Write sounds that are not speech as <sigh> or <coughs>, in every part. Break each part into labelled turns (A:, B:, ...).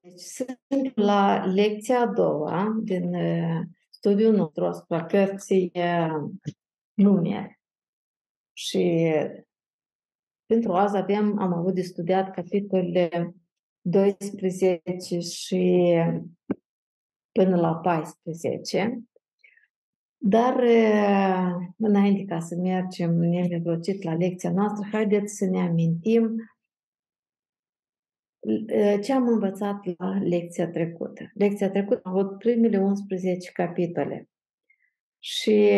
A: Deci sunt la lecția a doua din uh, studiul nostru asupra cărții uh, Lumiere. Și pentru azi avem, am avut de studiat capitolele 12 și până la 14. Dar uh, înainte ca să mergem nevrocit la lecția noastră, haideți să ne amintim ce am învățat la lecția trecută. Lecția trecută am avut primele 11 capitole. Și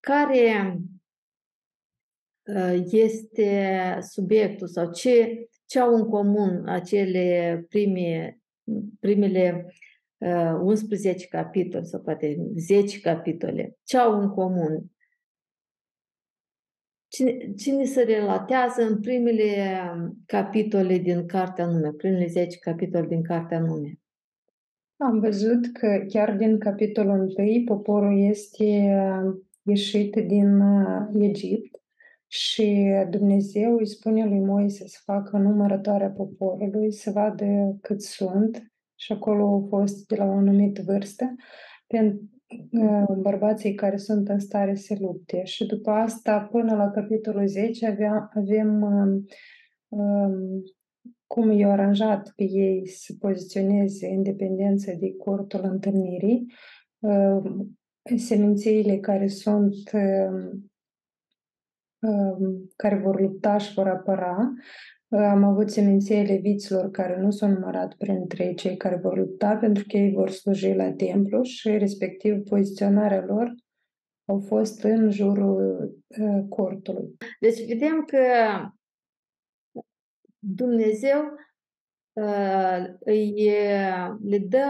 A: care este subiectul sau ce, ce au în comun acele prime, primele 11 capitole sau poate 10 capitole? Ce au în comun? Cine, cine se relatează în primele capitole din Cartea Nume, primele 10 capitole din Cartea Nume?
B: Am văzut că chiar din capitolul 1 poporul este ieșit din Egipt și Dumnezeu îi spune lui Moise să facă numărătoarea poporului, să vadă cât sunt și acolo au fost de la o anumită vârstă, bărbații care sunt în stare să lupte. Și după asta, până la capitolul 10, avea, avem um, um, cum i-au aranjat pe ei să poziționeze independența de cortul întâlnirii, um, semințiile care sunt um, um, care vor lupta și vor apăra am avut semințiile viților care nu s-au numărat printre cei care vor lupta pentru că ei vor sluji la templu și respectiv poziționarea lor au fost în jurul uh, cortului.
A: Deci vedem că Dumnezeu uh, îi, le dă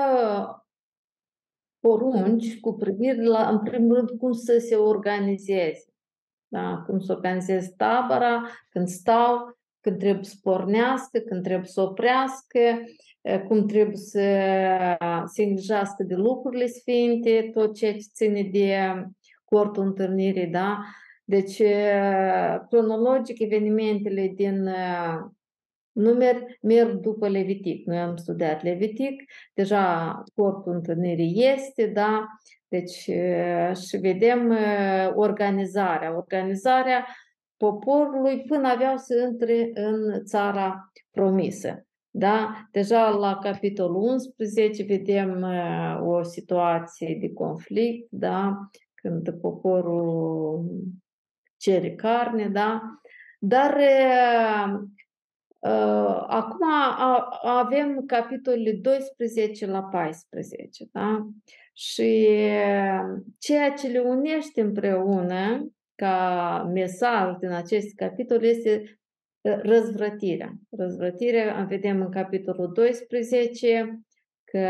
A: porunci cu privire la, în primul rând, cum să se organizeze. Da? Cum să organizeze tabăra, când stau, când trebuie să pornească, când trebuie să oprească, cum trebuie să se îngrijească de lucrurile sfinte, tot ceea ce ține de cortul întâlnirii, da? Deci, cronologic, evenimentele din numer merg după Levitic. Noi am studiat Levitic, deja cortul întâlnirii este, da? Deci, și vedem organizarea. Organizarea poporului până aveau să intre în țara promisă. Da? Deja la capitolul 11 vedem uh, o situație de conflict, da? când poporul cere carne, da? dar uh, uh, acum a, avem capitolele 12 la 14. Da? Și uh, ceea ce le unește împreună ca mesaj din acest capitol este ă, răzvrătirea. Răzvrătirea vedem în capitolul 12 că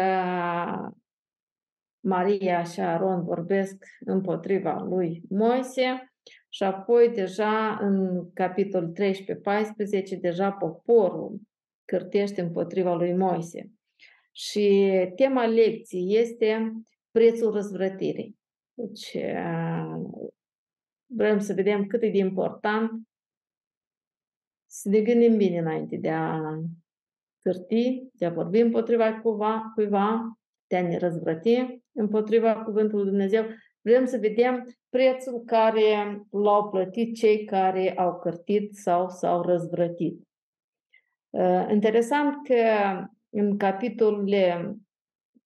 A: Maria și Aron vorbesc împotriva lui Moise și apoi deja în capitolul 13-14 deja poporul cârtește împotriva lui Moise. Și tema lecției este prețul răzvrătirii. Deci vrem să vedem cât e de important să ne gândim bine înainte de a cârti, de a vorbi împotriva cuiva, cuiva de a ne răzvrăti împotriva cuvântului Dumnezeu. Vrem să vedem prețul care l-au plătit cei care au cărtit sau s-au răzvrătit. Uh, interesant că în capitolul,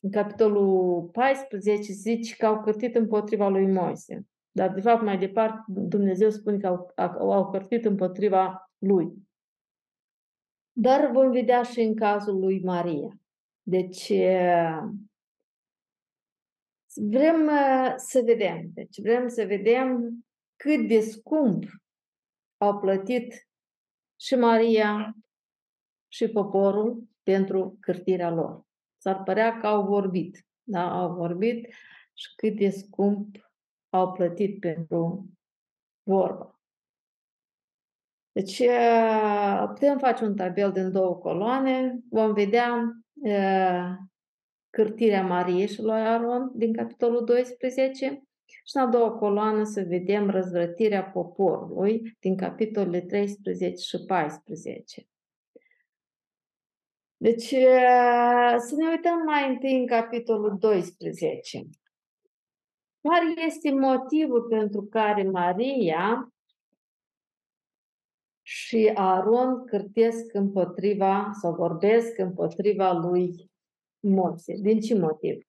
A: în capitolul 14 zice că au cărtit împotriva lui Moise. Dar, de fapt, mai departe, Dumnezeu spune că au, au, au cărtit împotriva lui. Dar vom vedea și în cazul lui Maria. Deci, vrem să vedem. Deci, vrem să vedem cât de scump au plătit și Maria și poporul pentru cârtirea lor. S-ar părea că au vorbit. Da? Au vorbit și cât de scump au plătit pentru vorba. Deci putem face un tabel din două coloane. Vom vedea cârtirea Mariei și lui Aron din capitolul 12 și în a doua coloană să vedem răzvrătirea poporului din capitolele 13 și 14. Deci, să ne uităm mai întâi în capitolul 12. Care este motivul pentru care Maria și Aron cârtesc împotriva sau vorbesc împotriva lui Moise? Din ce motiv?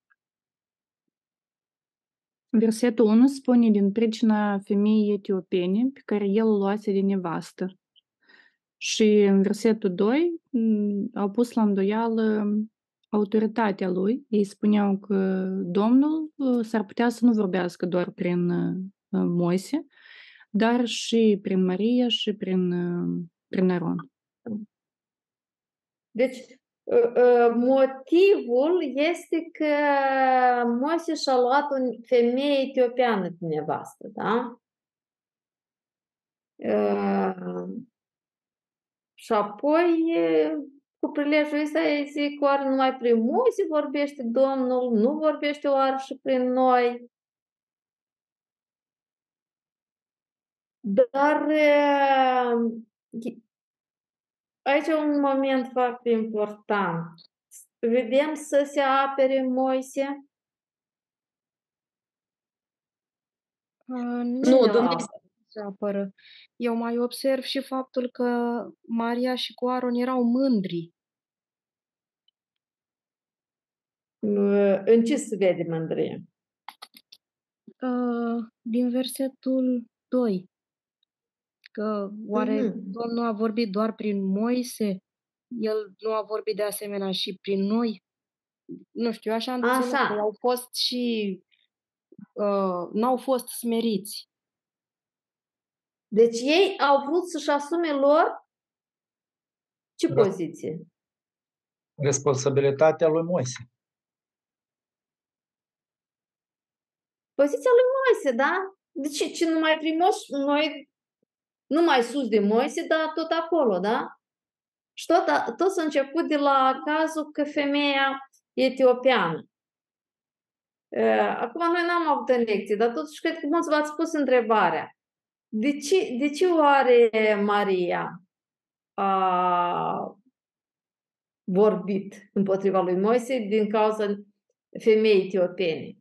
C: Versetul 1 spune din pricina femeii etiopene pe care el o luase de nevastă. Și în versetul 2 au pus la îndoială autoritatea lui. Ei spuneau că Domnul s-ar putea să nu vorbească doar prin Moise, dar și prin Maria și prin, prin Aron.
A: Deci, motivul este că Moise și-a luat o femeie etiopiană de nevastă, da? Și apoi, cu prilejul ăsta, zic, oare numai prin Moise vorbește Domnul, nu vorbește oare și prin noi? Dar aici e un moment foarte important. Vedem să se apere Moise?
D: Uh, nu, Dumnezeu se apără. Eu mai observ și faptul că Maria și cu Aron erau mândri.
A: În ce se vede mândria?
D: Uh, din versetul 2. Că oare mm-hmm. Domnul nu a vorbit doar prin Moise? El nu a vorbit de asemenea și prin noi? Nu știu, așa am înțeles că au fost și uh, n-au fost smeriți.
A: Deci ei au vrut să-și asume lor ce da. poziție?
E: Responsabilitatea lui Moise.
A: Poziția lui Moise, da? Deci ce nu mai primos noi, nu mai sus de Moise, dar tot acolo, da? Și tot, tot s-a început de la cazul că femeia etiopiană. Acum noi n-am avut în lecție, dar totuși cred că mulți v-ați pus întrebarea. De ce, de ce oare Maria a vorbit împotriva lui Moise din cauza femeii etiopene?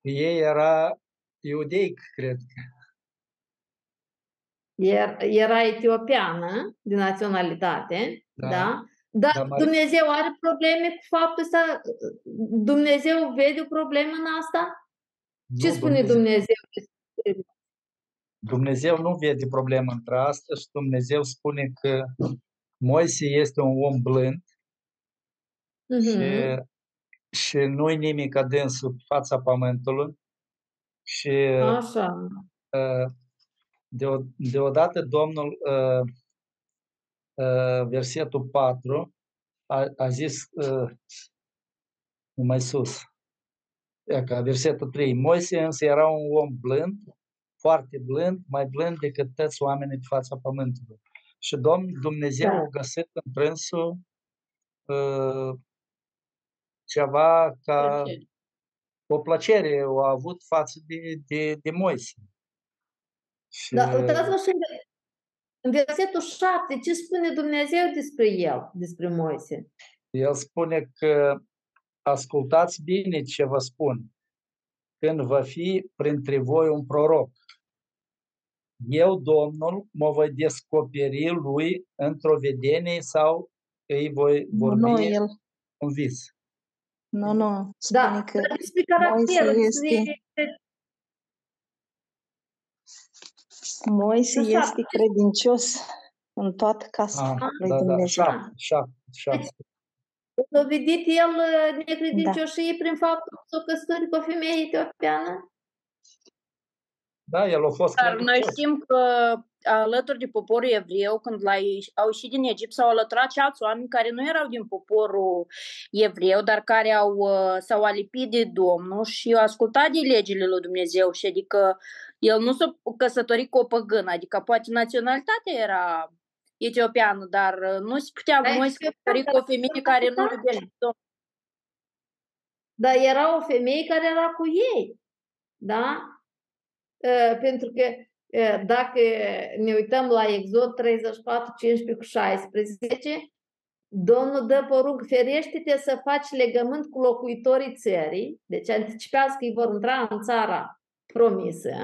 E: Ei era iudeic, cred că.
A: Era etiopiană, de naționalitate, da? da? Dar da, Dumnezeu are probleme cu faptul ăsta? Dumnezeu vede o problemă în asta? Ce nu, spune Dumnezeu?
E: Dumnezeu nu vede problemă între asta și Dumnezeu spune că Moise este un om blând uh-huh. și, și nu-i nimic adâns sub fața pământului. Și
A: Așa.
E: Uh, deodată Domnul, uh, uh, versetul 4, a, a zis mai sus, ca versetul 3. Moise însă era un om blând, foarte blând, mai blând decât toți oamenii de fața pământului. Și Domn Dumnezeu da. a găsit în prânsul uh, ceva ca plăcere. o plăcere o a avut față de, de, de Moise.
A: Și... Da, uitați-vă și în versetul 7, ce spune Dumnezeu despre el, despre Moise?
E: El spune că ascultați bine ce vă spun. Când va fi printre voi un proroc, eu, Domnul, mă voi descoperi lui într-o vedenie sau îi voi vorbi nu, el. un vis.
D: Nu, nu. Spune
A: da, că despre caracter,
D: este... Moise este credincios în toată casa ah, lui da, Dumnezeu. Da, șapte,
E: șapte, șapte
A: dovedit el necredincioșie da. prin faptul că s-a căsătorit cu o femeie etiopiană?
E: Da, el a fost
D: Dar noi știm că alături de poporul evreu, când la, au ieșit din Egipt, s-au alăturat și alți oameni care nu erau din poporul evreu, dar care au, s-au alipit de Domnul și au ascultat de legile lui Dumnezeu și adică el nu s-a căsătorit cu o păgână, adică poate naționalitatea era etiopiană, dar uh, nu se putea noi să cu o femeie care nu iubește Domnul.
A: Dar era o femeie care era cu ei. Da? Uh, pentru că uh, dacă ne uităm la Exod 34, 15 cu 16, Domnul dă porunc, ferește-te să faci legământ cu locuitorii țării, deci anticipează că ei vor intra în țara promisă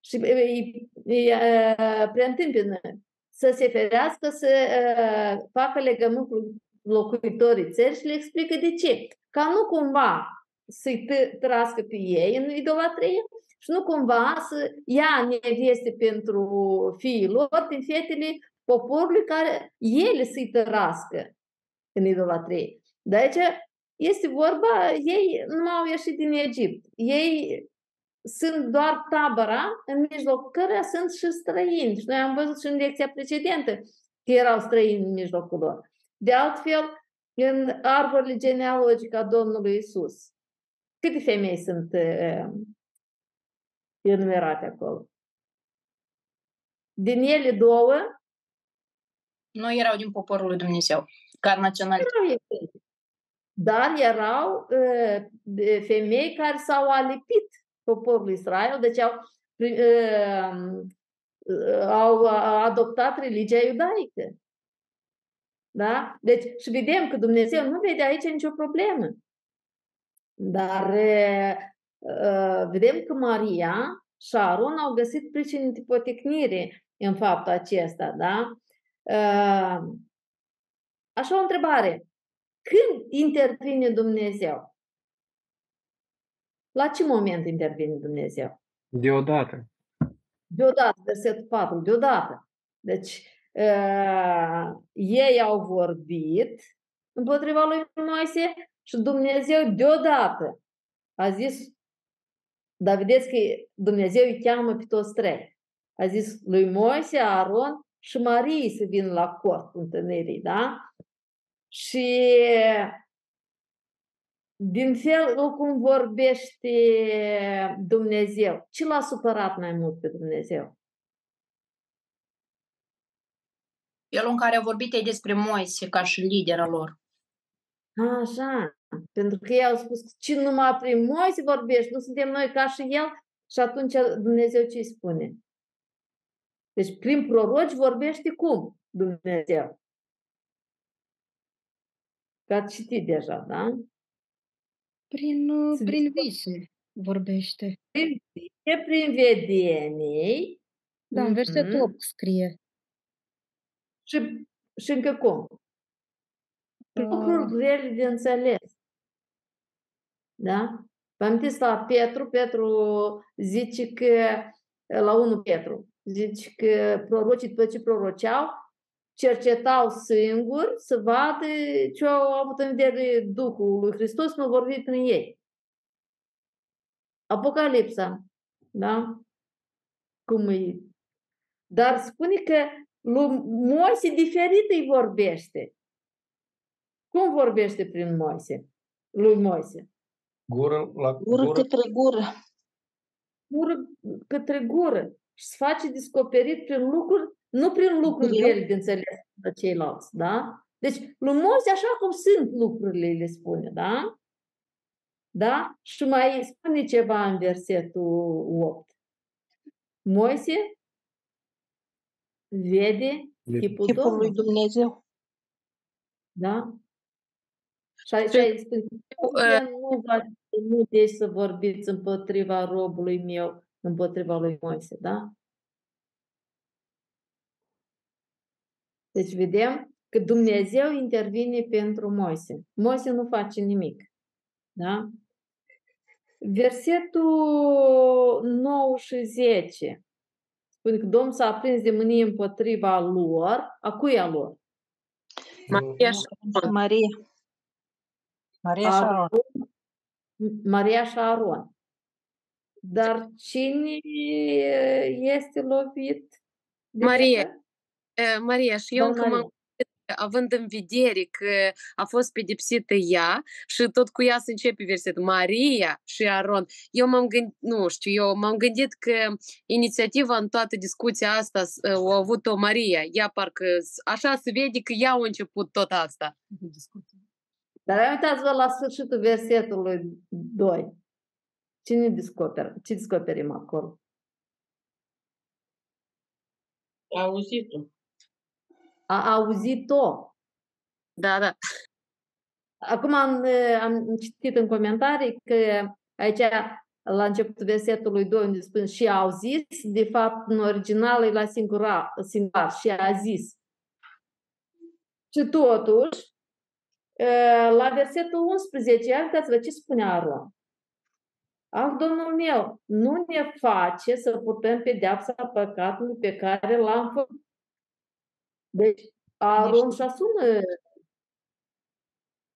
A: și îi, îi preîntâmpină să se ferească să uh, facă legământ cu locuitorii țării și le explică de ce. Ca nu cumva să-i trască pe ei în idolatrie și nu cumva să ia neveste pentru fiii lor din fetele poporului care ele să-i tărască în idolatrie. De aici este vorba, ei nu au ieșit din Egipt. Ei sunt doar tabăra în mijlocul căreia sunt și străini. Și noi am văzut și în lecția precedentă că erau străini în mijlocul lor. De altfel, în arborele genealogic a Domnului Isus, câte femei sunt uh, enumerate acolo? Din ele două
D: nu erau din poporul lui Dumnezeu, ca naționalitate.
A: Dar erau uh, femei care s-au alipit poporul Israel, deci au, uh, au adoptat religia iudaică. Da? Deci, și vedem că Dumnezeu nu vede aici nicio problemă. Dar uh, vedem că Maria și Aron au găsit pricini de potecnire în faptul acesta. Da? Uh, așa o întrebare. Când intervine Dumnezeu? La ce moment intervine Dumnezeu?
F: Deodată.
A: Deodată, versetul 4, deodată. Deci, uh, ei au vorbit împotriva lui Moise și Dumnezeu deodată a zis, dar vedeți că Dumnezeu îi cheamă pe toți trei. A zis lui Moise, Aaron și Marie să vină la cort întâlnirii, da? Și din felul cum vorbește Dumnezeu, ce l-a supărat mai mult pe Dumnezeu?
D: Felul în care a vorbit ei despre Moise ca și lidera lor.
A: Așa, pentru că ei au spus ce numai prin Moise vorbești, nu suntem noi ca și el și atunci Dumnezeu ce îi spune? Deci prin proroci vorbește cum Dumnezeu? Că ați citit deja, da?
G: Prin, uh, prin vise vorbește.
A: Prin vise, prin vedenii.
G: Da, în versetul
A: Mhm.
G: 8 scrie.
A: Și, și încă cum? Lucruri grele de înțeles. Da? Vă amintiți la Petru? Petru zice că, la 1 Petru, zice că prorocii după ce proroceau, cercetau singuri să vadă ce au avut în vedere Duhul lui Hristos nu vorbit prin ei. Apocalipsa, da? Cum e? Dar spune că lui Moise diferit îi vorbește. Cum vorbește prin Moise? Lui Moise?
E: Gură la
D: Gură
E: gură.
D: către gură.
A: Gură către gură. Și se face descoperit prin lucruri, nu prin lucruri
D: Greu.
A: grele de înțeles de ceilalți, da? Deci, lui Moise așa cum sunt lucrurile, le spune, da? Da? Și mai spune ceva în versetul 8. Moise vede chipul
D: Chipul lui
A: Domnului.
D: Dumnezeu.
A: Da? Și aici îi spune, "Dumnezeu nu va nu deci să vorbiți împotriva robului meu, împotriva lui Moise, da? Deci vedem că Dumnezeu intervine pentru Moise. Moise nu face nimic. Da? Versetul 9 și 10 spune că Domnul s-a aprins de mânie împotriva lor, a cui a lor?
D: Maria și Aron.
H: Maria. Maria și
A: A
H: Aron.
A: Maria și Aron. Dar cine este lovit? de
I: Maria.
A: Asta?
I: Eh, Maria, și eu
A: Doamna
I: încă m-am
A: Maria.
I: gândit, având în vedere că a fost pedepsită ea și tot cu ea se începe versetul Maria și Aron. Eu m-am gândit, nu știu, eu m-am gândit că inițiativa în toată discuția asta s- o a avut-o Maria. Ea parcă s- așa se vede că ea a început tot asta.
A: Dar uitați-vă la sfârșitul versetului 2. Cine descoperă? Ce descoperim acolo?
F: Auzit-o.
A: A auzit-o.
I: Da, da.
A: Acum am, am citit în comentarii că aici, la începutul versetului 2, unde spune și au zis, de fapt, în original e la singular, singular și a zis. Și totuși, la versetul 11, uitați-vă ce spune Aron. Ah, Domnul meu, nu ne face să purtăm pedeapsa păcatului pe care l-am făcut. Deci, Aron și asumă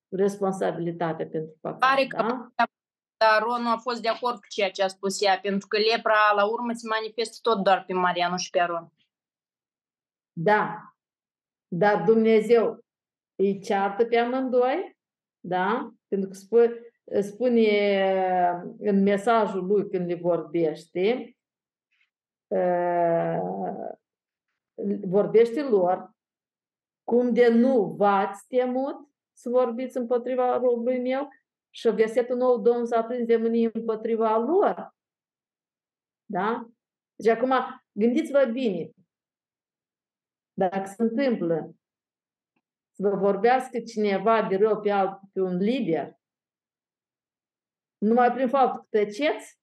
A: responsabilitatea pentru păcat.
D: Pare că
A: da?
D: dar Aron nu a fost de acord cu ceea ce a spus ea, pentru că lepra la urmă se manifestă tot doar pe Maria, nu și pe Aron.
A: Da. Dar Dumnezeu îi ceartă pe amândoi, da? Pentru că spune, spune în mesajul lui când le vorbește, uh, vorbește lor, cum de nu v-ați temut să vorbiți împotriva robului meu și versetul nou, Domnul s-a prins de mânie împotriva lor. Da? Deci acum, gândiți-vă bine. Dacă se întâmplă să vă vorbească cineva de rău pe, alt, pe un lider, numai prin faptul că tăceți,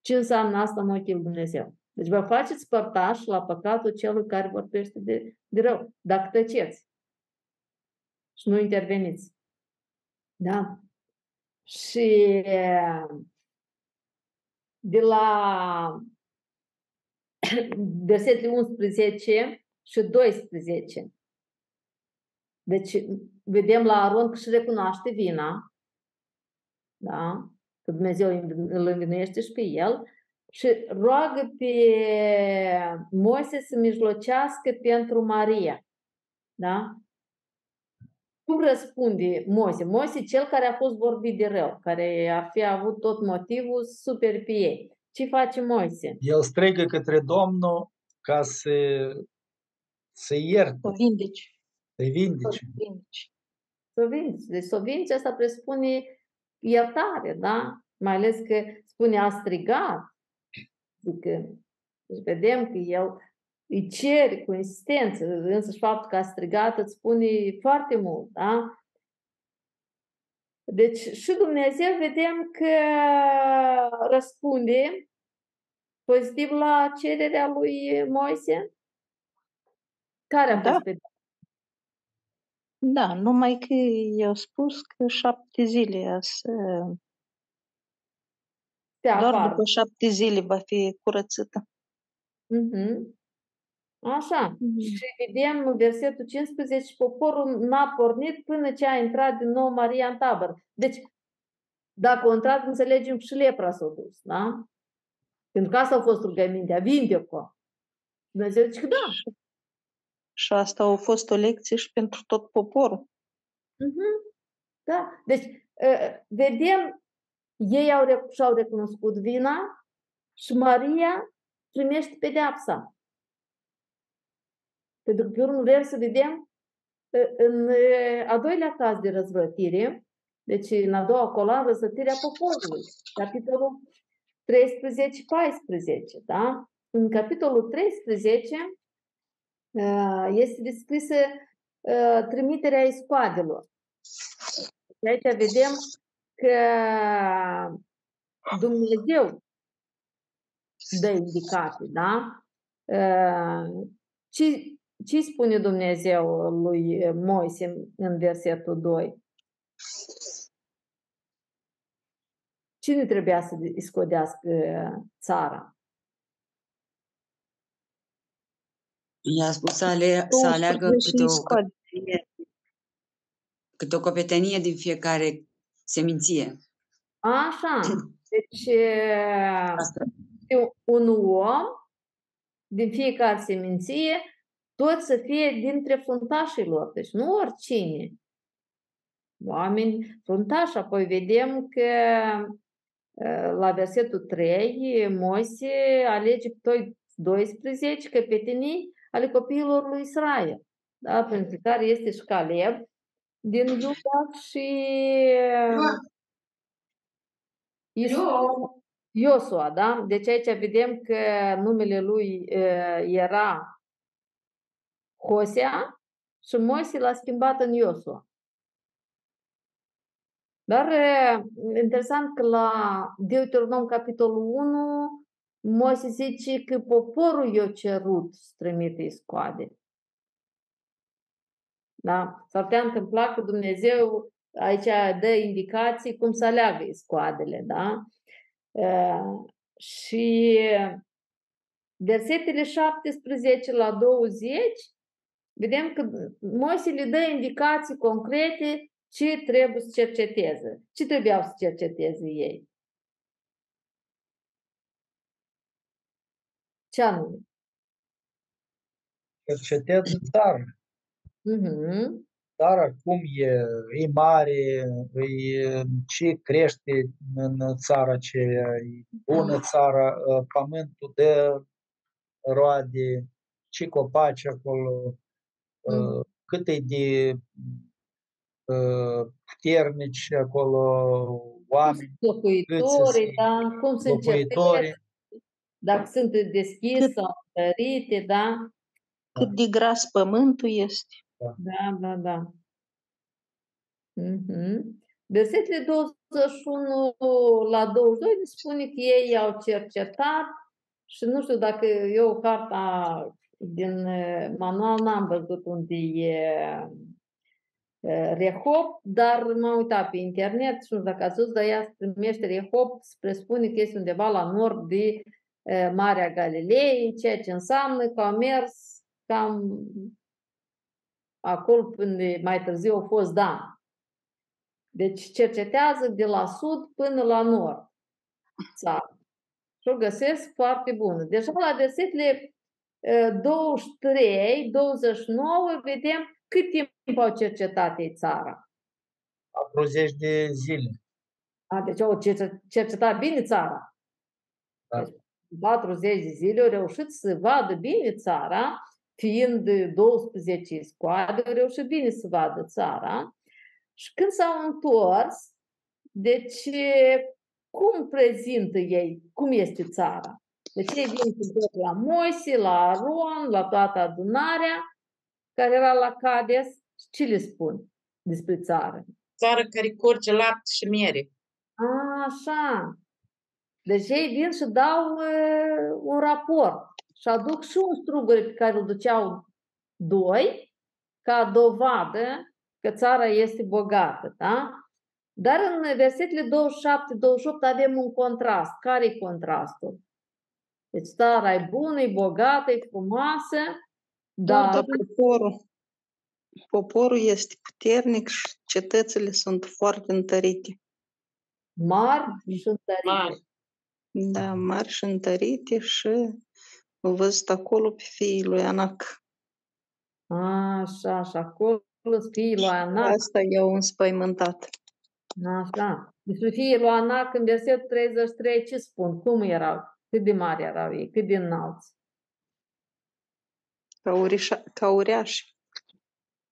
A: ce înseamnă asta în ochii lui Dumnezeu? Deci vă faceți părtași la păcatul celui care vorbește de, de rău, dacă tăceți și nu interveniți. Da? Și de la <coughs> versetele 11 și 12. Deci vedem la Aron că și recunoaște vina, da? că Dumnezeu îl învinuiește și pe el și roagă pe Moise să mijlocească pentru Maria. Da? Cum răspunde Moise? Moise, cel care a fost vorbit de rău, care ar fi avut tot motivul super pe ei. Ce face Moise?
E: El strigă către Domnul ca să, să ierte,
H: Să vindeci.
E: să-i vindece.
H: Să vindeci.
A: Să vinzi. Deci să vinzi asta presupune iertare, da? Mai ales că spune a strigat. Adică, deci vedem că el îi cere cu insistență, însă și faptul că a strigat îți spune foarte mult, da? Deci și Dumnezeu vedem că răspunde pozitiv la cererea lui Moise. Care a
H: Da.
A: fost pe
H: Da, numai că i-au spus că șapte zile să...
A: pe
H: Doar
A: afară?
H: după șapte zile va fi curățită.
A: Mhm. Așa.
H: Mhm.
A: Și vedem în versetul 15, poporul n-a pornit până ce a intrat din nou Maria în tabără. Deci, dacă a intrat, înțelegem și lepra s-a dus, da? Pentru că asta a fost rugămintea, vinde-o. Dumnezeu zice că da.
H: Și, și asta a fost o lecție și pentru tot poporul.
A: Mhm. Da. Deci, uh, vedem, ei au, rec- și-au recunoscut vina și Maria primește pedeapsa. Pentru că pe urmă el să vedem uh, în uh, a doilea caz de răzvrătire, deci în a doua coloană, răzvrătirea poporului, capitolul 13-14, da? În capitolul 13 uh, este descrisă uh, trimiterea iscoadelor. Și aici vedem că Dumnezeu dă indicații, da? Uh, Ce, ce spune Dumnezeu lui Moise în versetul 2? Cine trebuia să iscodească țara?
J: I-a spus să, ale, să aleagă
H: 12
J: câte o,
H: scoade.
J: câte o copetenie din fiecare seminție.
A: Așa. <clears throat> Deci uh,
J: Asta.
A: un om din fiecare seminție, tot să fie dintre fruntașii lor, deci nu oricine. Oameni fruntași, apoi vedem că uh, la versetul 3, Moise alege pe toi 12 căpetenii ale copiilor lui Israel, da? printre care este și Caleb din Iuda și uh, Isu- Iosua, da? Deci aici vedem că numele lui uh, era Hosea și Moise l-a schimbat în Iosua. Dar uh, interesant că la Deuteronom capitolul 1 Moise zice că poporul i-a cerut să trimite iscoade. Da? S-ar putea întâmpla că Dumnezeu aici dă indicații cum să aleagă iscoadele. Da? Uh, și versetele 17 la 20 vedem că Moise le dă indicații concrete ce trebuie să cerceteze. Ce trebuiau să cerceteze ei? Ce anume?
E: Cercetează țara.
A: Uh-huh.
E: Țara cum e, e mare, e, ce crește în țara aceea, e bună țara, pământul de roade, ce copaci acolo,
A: Mm.
E: cât e de puternici acolo oameni,
A: Locuitorii, da? Cum sunt
E: locuitorii.
A: cercetări, dacă sunt deschise sau întărite, da?
H: Cât de gras pământul este.
A: Da, da, da. Mhm. Versetele 21 la 22 ne spune că ei au cercetat și nu știu dacă eu carta din eh, manual n-am văzut unde e eh, Rehob, dar m-am uitat pe internet și nu știu dacă ați văzut, dar ea se primește Rehob, se presupune că este undeva la nord de eh, Marea Galilei, ceea ce înseamnă că au mers cam acolo până mai târziu a fost Dan. Deci cercetează de la sud până la nord țara. Și o găsesc foarte bună. Deja la versetele 23, 29, vedem cât timp au cercetat ei țara.
E: 40 de zile.
A: A, deci au cercetat bine țara.
E: Da.
A: Deci, 40 de zile au reușit să vadă bine țara, fiind 12 scoade, au reușit bine să vadă țara. Și când s-au întors, deci cum prezintă ei, cum este țara? Deci ei vin cu tot la Moise, la Aron, la toată adunarea care era la Cades. Ce le spun despre țară?
F: Țară care curge lapte și miere.
A: A, așa. Deci ei vin și dau uh, un raport și aduc și un strugure pe care îl duceau doi ca dovadă că țara este bogată, da? Dar în versetele 27-28 avem un contrast. Care e contrastul? Deci țara e bună, e bogată, e frumoasă,
H: Da,
A: dar
H: dar poporul, poporul este puternic și cetățile sunt foarte întărite.
A: mari și întărite.
F: Mari.
H: Da, mari și întărite și am văzut acolo pe fiii lui Anac.
A: Așa, și acolo sunt fiii lui Anac.
H: Asta i-au înspăimântat.
A: Așa. Despre fiii lui Anac, în versetul 33, ce spun? Cum erau? Cât de mari erau ei? Cât de înalți?
H: Ca, urișa, ca uriași.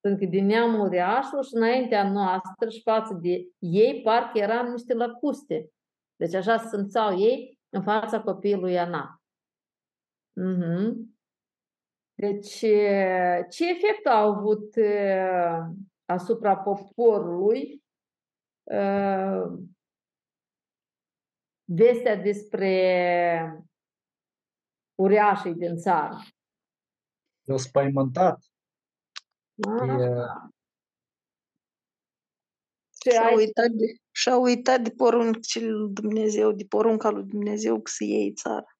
A: Sunt că din neamul uriașul și înaintea noastră și față de ei, parcă eram niște lăcuste. Deci așa se simțeau ei în fața copilului Anac. Mhm. Deci, eh, ce efect au avut eh, asupra poporului eh, vestea despre uriașii din țară?
E: Eu spăimântat.
A: Ah,
E: E,
A: Și
H: Și-au
A: ai,
H: uitat de, și-au uitat de poruncile lui Dumnezeu, de porunca lui Dumnezeu că să iei țara.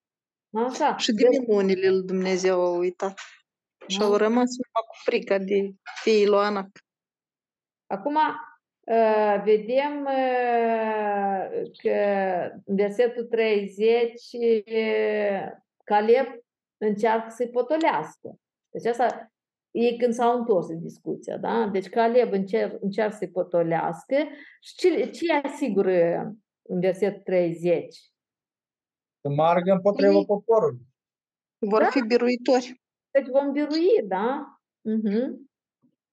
A: Așa,
H: Și de
A: deci,
H: minunile lui Dumnezeu au uitat. Și au
A: Ah.
H: rămas numai cu frica de fiii lui Anac.
A: Acum uh, vedem uh, că în versetul 30 uh, Caleb încearcă să-i potolească. Deci asta ei când s-au întors în discuția, da? Deci Caleb încer, încearcă să-i potolească și ce, ce îi asigură în versetul 30?
E: Să meargă împotriva poporului.
H: Vor
A: Da.
H: fi biruitori.
A: Deci vom birui, da? Mhm.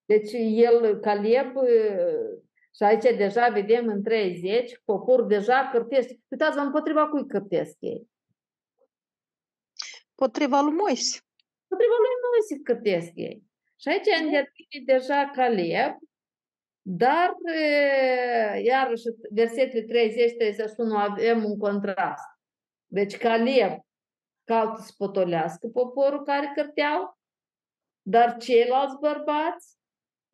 A: Deci el, Caleb, uh, Și aici deja vedem în 30, poporul deja cârtește. Uitați-vă împotriva cui cârtesc ei.
H: Potriva lui Moise.
A: Potriva lui Moise cârtesc ei. Și aici intervine deja Caleb, dar e, iarăși versetele 30 31 avem un contrast. Deci Caleb caută să potolească poporul care cârteau, dar ceilalți bărbați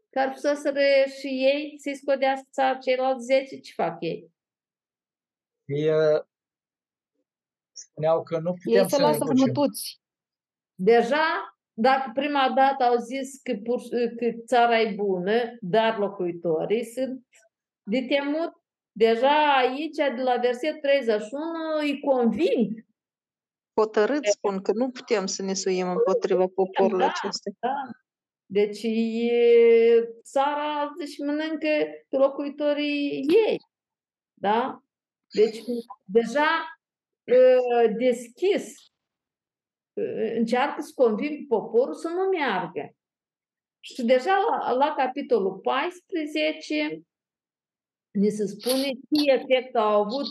A: care fuseseră și ei să-i scodească țara ceilalți 10, ce fac ei?
E: Ei uh, spuneau că nu putem
G: Ei se
E: să
G: lasă
E: ne ducem.
G: bătuți.
A: Deja, dacă prima dată au zis că, pur, că țara e bună, dar locuitorii sunt de temut, deja aici, de la verset 31, îi conving.
H: Hotărât spun că nu putem să ne suim împotriva poporului
A: Da,
H: acesta.
A: da. Deci e, țara își mănâncă pe locuitorii ei. Da? Deci deja e, deschis e, încearcă să conving poporul să nu meargă. Și deja la, la capitolul 14 ni se spune ce efect au avut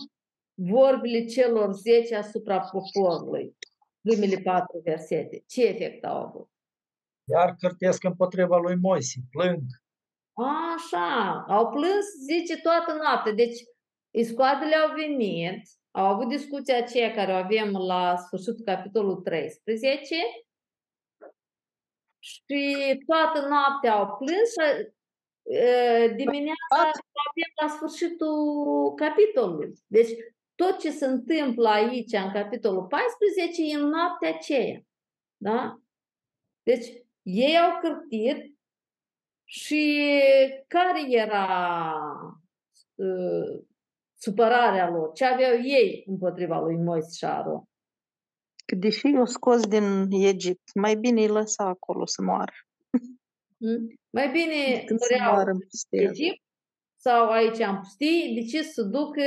A: vorbile celor 10 asupra poporului. Primele patru versete. Ce efect au avut?
E: Iar cârtesc împotriva lui Moise, plâng.
A: Așa, au plâns, zice, toată noaptea. Deci, iscoadele au venit, au avut discuția aceea care o avem la sfârșitul capitolul 13 și toată noaptea au plâns și e, dimineața avem la sfârșitul capitolului. Deci, tot ce se întâmplă aici, în capitolul 14, e în noaptea aceea. Da? Deci, ei au cârtit și care era uh, supărarea lor? Ce aveau ei împotriva lui Moise și Aron?
H: Că deși i-au scos din Egipt, mai bine îi lăsa acolo să moară.
A: Mm? Mai bine
H: Când să
A: mureau
H: moară în
A: în
H: pustie.
A: Egipt sau aici în pustie, de ce să ducă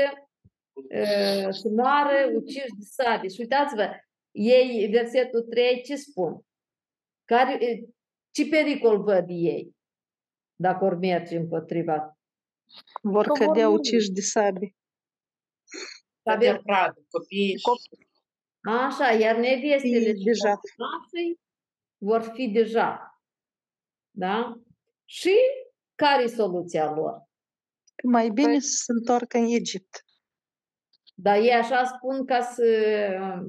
A: uh, să moară uciși de sabie? Și uitați-vă, ei, versetul 3, ce spun? Care, ce pericol văd ei dacă or merge împotriva?
H: Vor
G: Că vor
H: cădea
G: muri.
H: uciși de sabie.
F: Avem pradă, copiii și
A: Așa, iar nevestele
H: Ei, deja.
A: noastre vor fi deja. Da? Și care e soluția lor?
H: Că mai bine să se întoarcă în Egipt.
A: Dar ei așa spun ca să,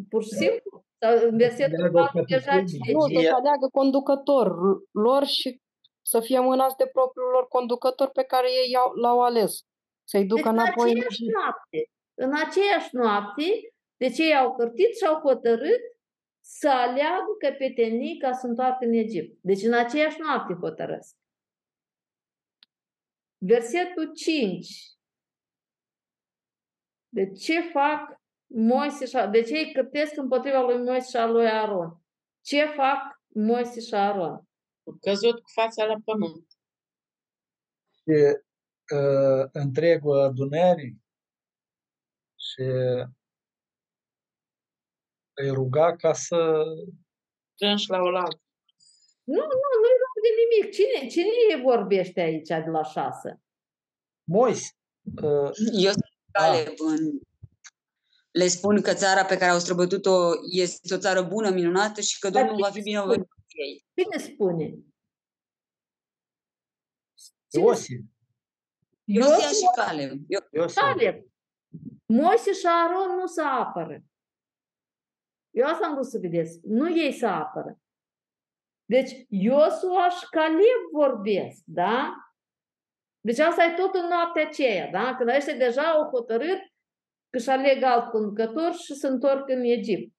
A: pur și simplu, sau în versetul
E: Aleagă
A: 4
E: o
A: deja
E: capitolă.
A: citeți.
G: Nu, să
E: E-
G: aleagă conducător lor și să fie mânați de propriul lor conducător pe care ei i-au- l-au ales. Să-i
A: Deci
G: ducă
A: în
G: înapoi în
A: aceeași
G: Egipt.
A: noapte, în aceeași noapte, deci ei au cârtit și au hotărât să aleagă căpetenii ca să întoarcă în Egipt. Deci în aceeași noapte hotărăsc. Versetul 5. De ce fac Moise și De ce îi cârtesc împotriva lui Moise și a lui Aron? Ce fac Moise și Aron?
F: au căzut cu fața la pământ.
E: și uh, întregul adunării și îi ruga ca să
F: Strânși la oaltă.
A: Nu, nu, nu-i rog de nimic. Cine, cine vorbește aici de la șase?
E: Moise. Uh,
J: Eu sunt Caleb în... Le spun că țara pe care au străbătut-o este o țară bună, minunată și că Domnul va fi binevenit cu ei.
A: Cine spune? Cine
E: Iosif.
J: Iosia și Caleb. Eu,
E: Iosif.
A: Caleb. Moise și Aron nu se apără. Eu asta am vrut să vedeți. Nu ei se apără. Deci Iosua și Caleb vorbesc, da? Deci asta e tot în noaptea aceea, da? Când ăștia deja au hotărât că și aleg alt conducător și se întorc în Egipt.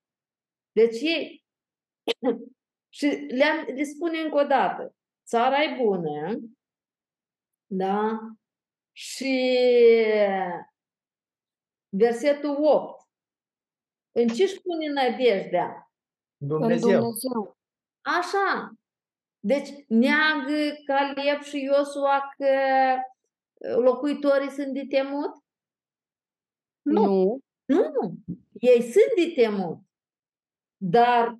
A: Deci ei <coughs> și le, le spune încă o dată, țara e bună, da? Și versetul 8. În ce își pune nădejdea?
G: În
E: Dumnezeu.
G: Dumnezeu.
A: Așa. Deci neagă Caleb și Iosua că uh, locuitorii sunt de temut?
G: Nu.
A: Nu, ei sunt de temut. Dar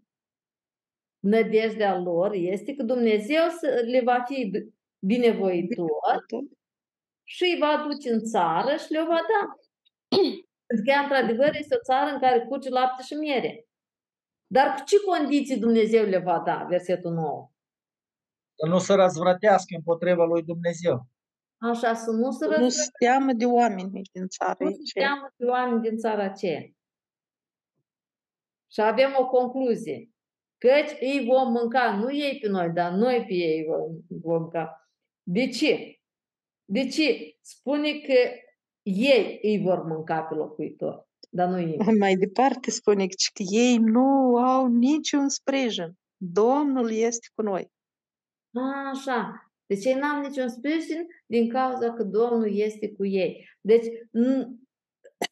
A: nădejdea lor este că Dumnezeu să- le va fi b- binevoitor și îi va duce în țară și le-o va da. Pentru că ea, într-adevăr, este o țară în care curge lapte și miere. Dar cu ce condiții Dumnezeu le va da? Versetul 9.
E: Să nu se răzvrătească împotriva lui Dumnezeu.
A: Așa, să nu se
H: Nu
A: răzvrătească.
H: se teamă de oameni din țară.
A: Nu se teamă de oameni din țara aceea. Și avem o concluzie. Căci îi vom mânca, nu ei pe noi, dar noi pe ei vom, vom mânca. De ce? De ce? Spune că ei îi vor mânca pe locuitor, dar nu ei.
H: Mai departe spune că ei nu au niciun sprijin. Domnul este cu noi.
A: Așa. Deci ei n-au niciun sprijin din cauza că Domnul este cu ei. Deci, n-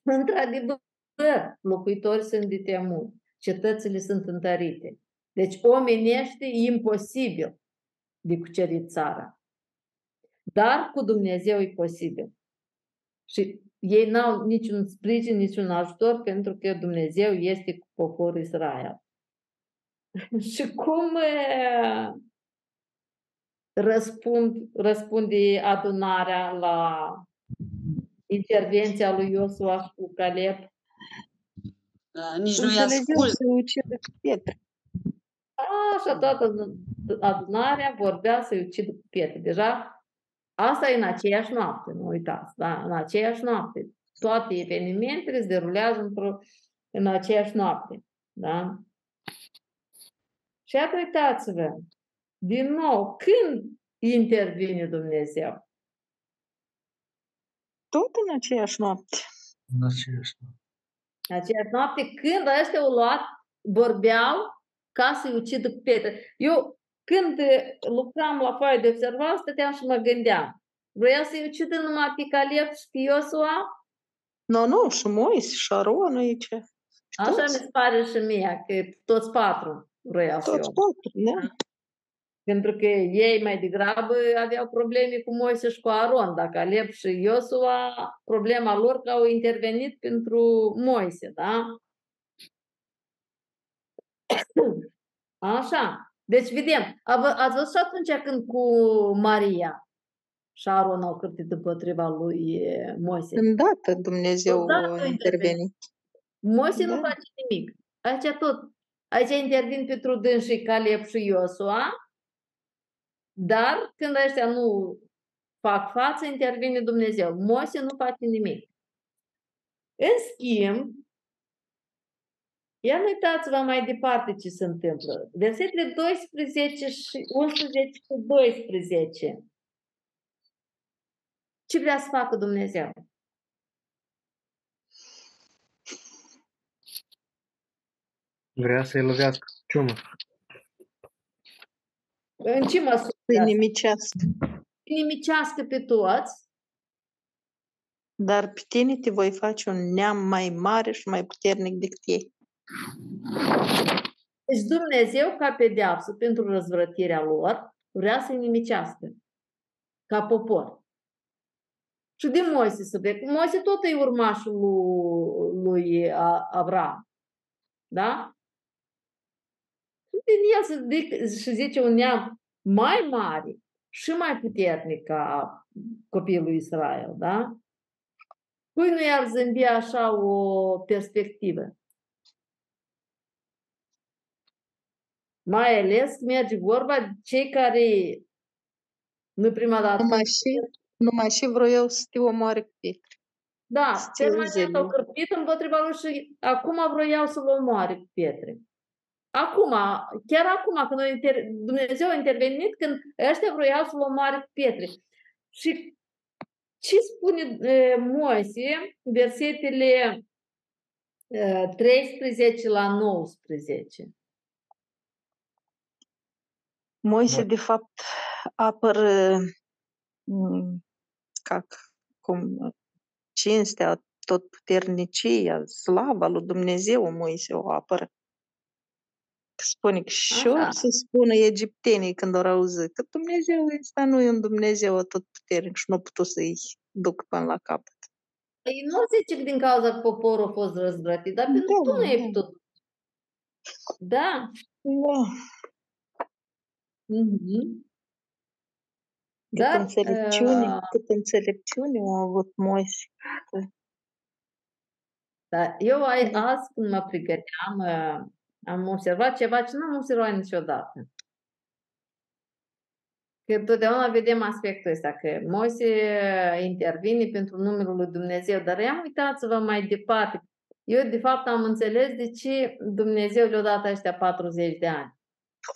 A: într-adevăr, locuitorii sunt de temut, cetățile sunt întărite. Deci, omenește e imposibil de cucerit țara. Dar cu Dumnezeu e posibil. Și ei n-au niciun sprijin, niciun ajutor pentru că Dumnezeu este cu poporul Israel. <laughs> Și cum e, răspund, răspunde adunarea la intervenția lui Iosua și cu Caleb?
J: Uh, Nici nu-i
H: Înțelegeau
J: ascult.
H: să ucidă cu pietre.
A: Așa toată adunarea vorbea să-i ucidă cu pietre. Deja asta e în aceeași noapte, nu uitați, da? În aceeași noapte. Toate evenimentele se derulează într-o, în aceeași noapte. Da? Și iată, uitați-vă, din nou, când intervine Dumnezeu?
H: Tot în aceeași noapte.
E: În aceeași noapte.
A: În aceeași noapte, când ăștia au luat, vorbeau ca să-i ucidă cu pietre. Eu, când eh, lucram la foaie de observat, stăteam și mă gândeam. Vrea să-i ucidă numai pe Caleb și pe Iosua?
H: Nu, nu, și Moise, și Aron aici.
A: Așa mi
H: Toți,
A: se pare și mie, că toți patru vroiau să
H: toți
A: o.
H: patru, da?
A: Pentru că ei mai degrabă aveau probleme cu Moise și cu Aron, dar Caleb și Iosua, problema lor că au intervenit pentru Moise, da? <coughs> Așa. Deci, vedem, av- ați văzut și atunci când cu Maria și Aron au cârtit împotriva lui eh, Moise.
H: Îndată Dumnezeu
A: Odată
H: a
A: a
H: intervenit.
A: Moise nu
H: Da.
A: face nimic. Aici tot. Aici intervin pentru dânsii Caleb și Iosua, dar când ăștia nu fac față, intervine Dumnezeu. Moise nu face nimic. În schimb, ia uitați-vă mai departe ce se întâmplă. Versetele 12 și 11 și 12. Ce vrea să facă Dumnezeu?
K: Vrea să-i lovească cu ciumă.
A: În ce măsură?
H: Să nimicească.
A: Nimicească pe toți,
H: Dar pe tine te voi face un neam mai mare și mai puternic decât ei.
A: Deci Dumnezeu, ca pedeapsă pentru răzvrătirea lor, vrea să-i nimicească ca popor. Și de Moise să vede. Moise tot e urmașul lui, lui A- Avram. Da? Și din el se zic, și zice un neam mai mare și mai puternic ca copilul lui Israel. Da? Cui nu i-ar zâmbi așa o perspectivă? Mai ales când merge vorba de cei care nu prima dată.
H: Numai și, numai și vroiau să te omoare cu pietre.
A: Da,
H: să ți
A: permanent
H: zile.
A: au cârpit împotriva lui și acum vroiau să-l omoare cu pietre. Acum, chiar acum, când a inter... Dumnezeu a intervenit, când ăștia vroiau să-l omoare cu pietre. Și ce spune e, Moise, versetele e, 13 la 19?
H: Moise, de fapt, apără mm, ca, cum, cinstea, tot puternicia, slava lui Dumnezeu, Moise o apără. Spune că și
A: Așa.
H: or să spună egiptenii când au auzit că Dumnezeu ăsta nu e un Dumnezeu tot puternic și nu a putut să-i ducă până la capăt.
A: Păi nu zice că din cauza că poporul a fost răzvrătit, dar pentru
H: Da,
A: tu nu ai
H: da.
A: putut. Da.
H: Da.
A: Mhm.
H: Cât
A: Dar,
H: înțelepciune,
A: uh,
H: cât înțelepciune a avut Moise.
A: Da, eu ai, azi când mă pregăteam, uh, am observat ceva ce nu am observat niciodată. Că totdeauna vedem aspectul ăsta, că Moise intervine pentru numele lui Dumnezeu, dar am uitați-vă mai departe. Eu, de fapt, am înțeles de ce Dumnezeu le-a dat ăștia 40 de ani.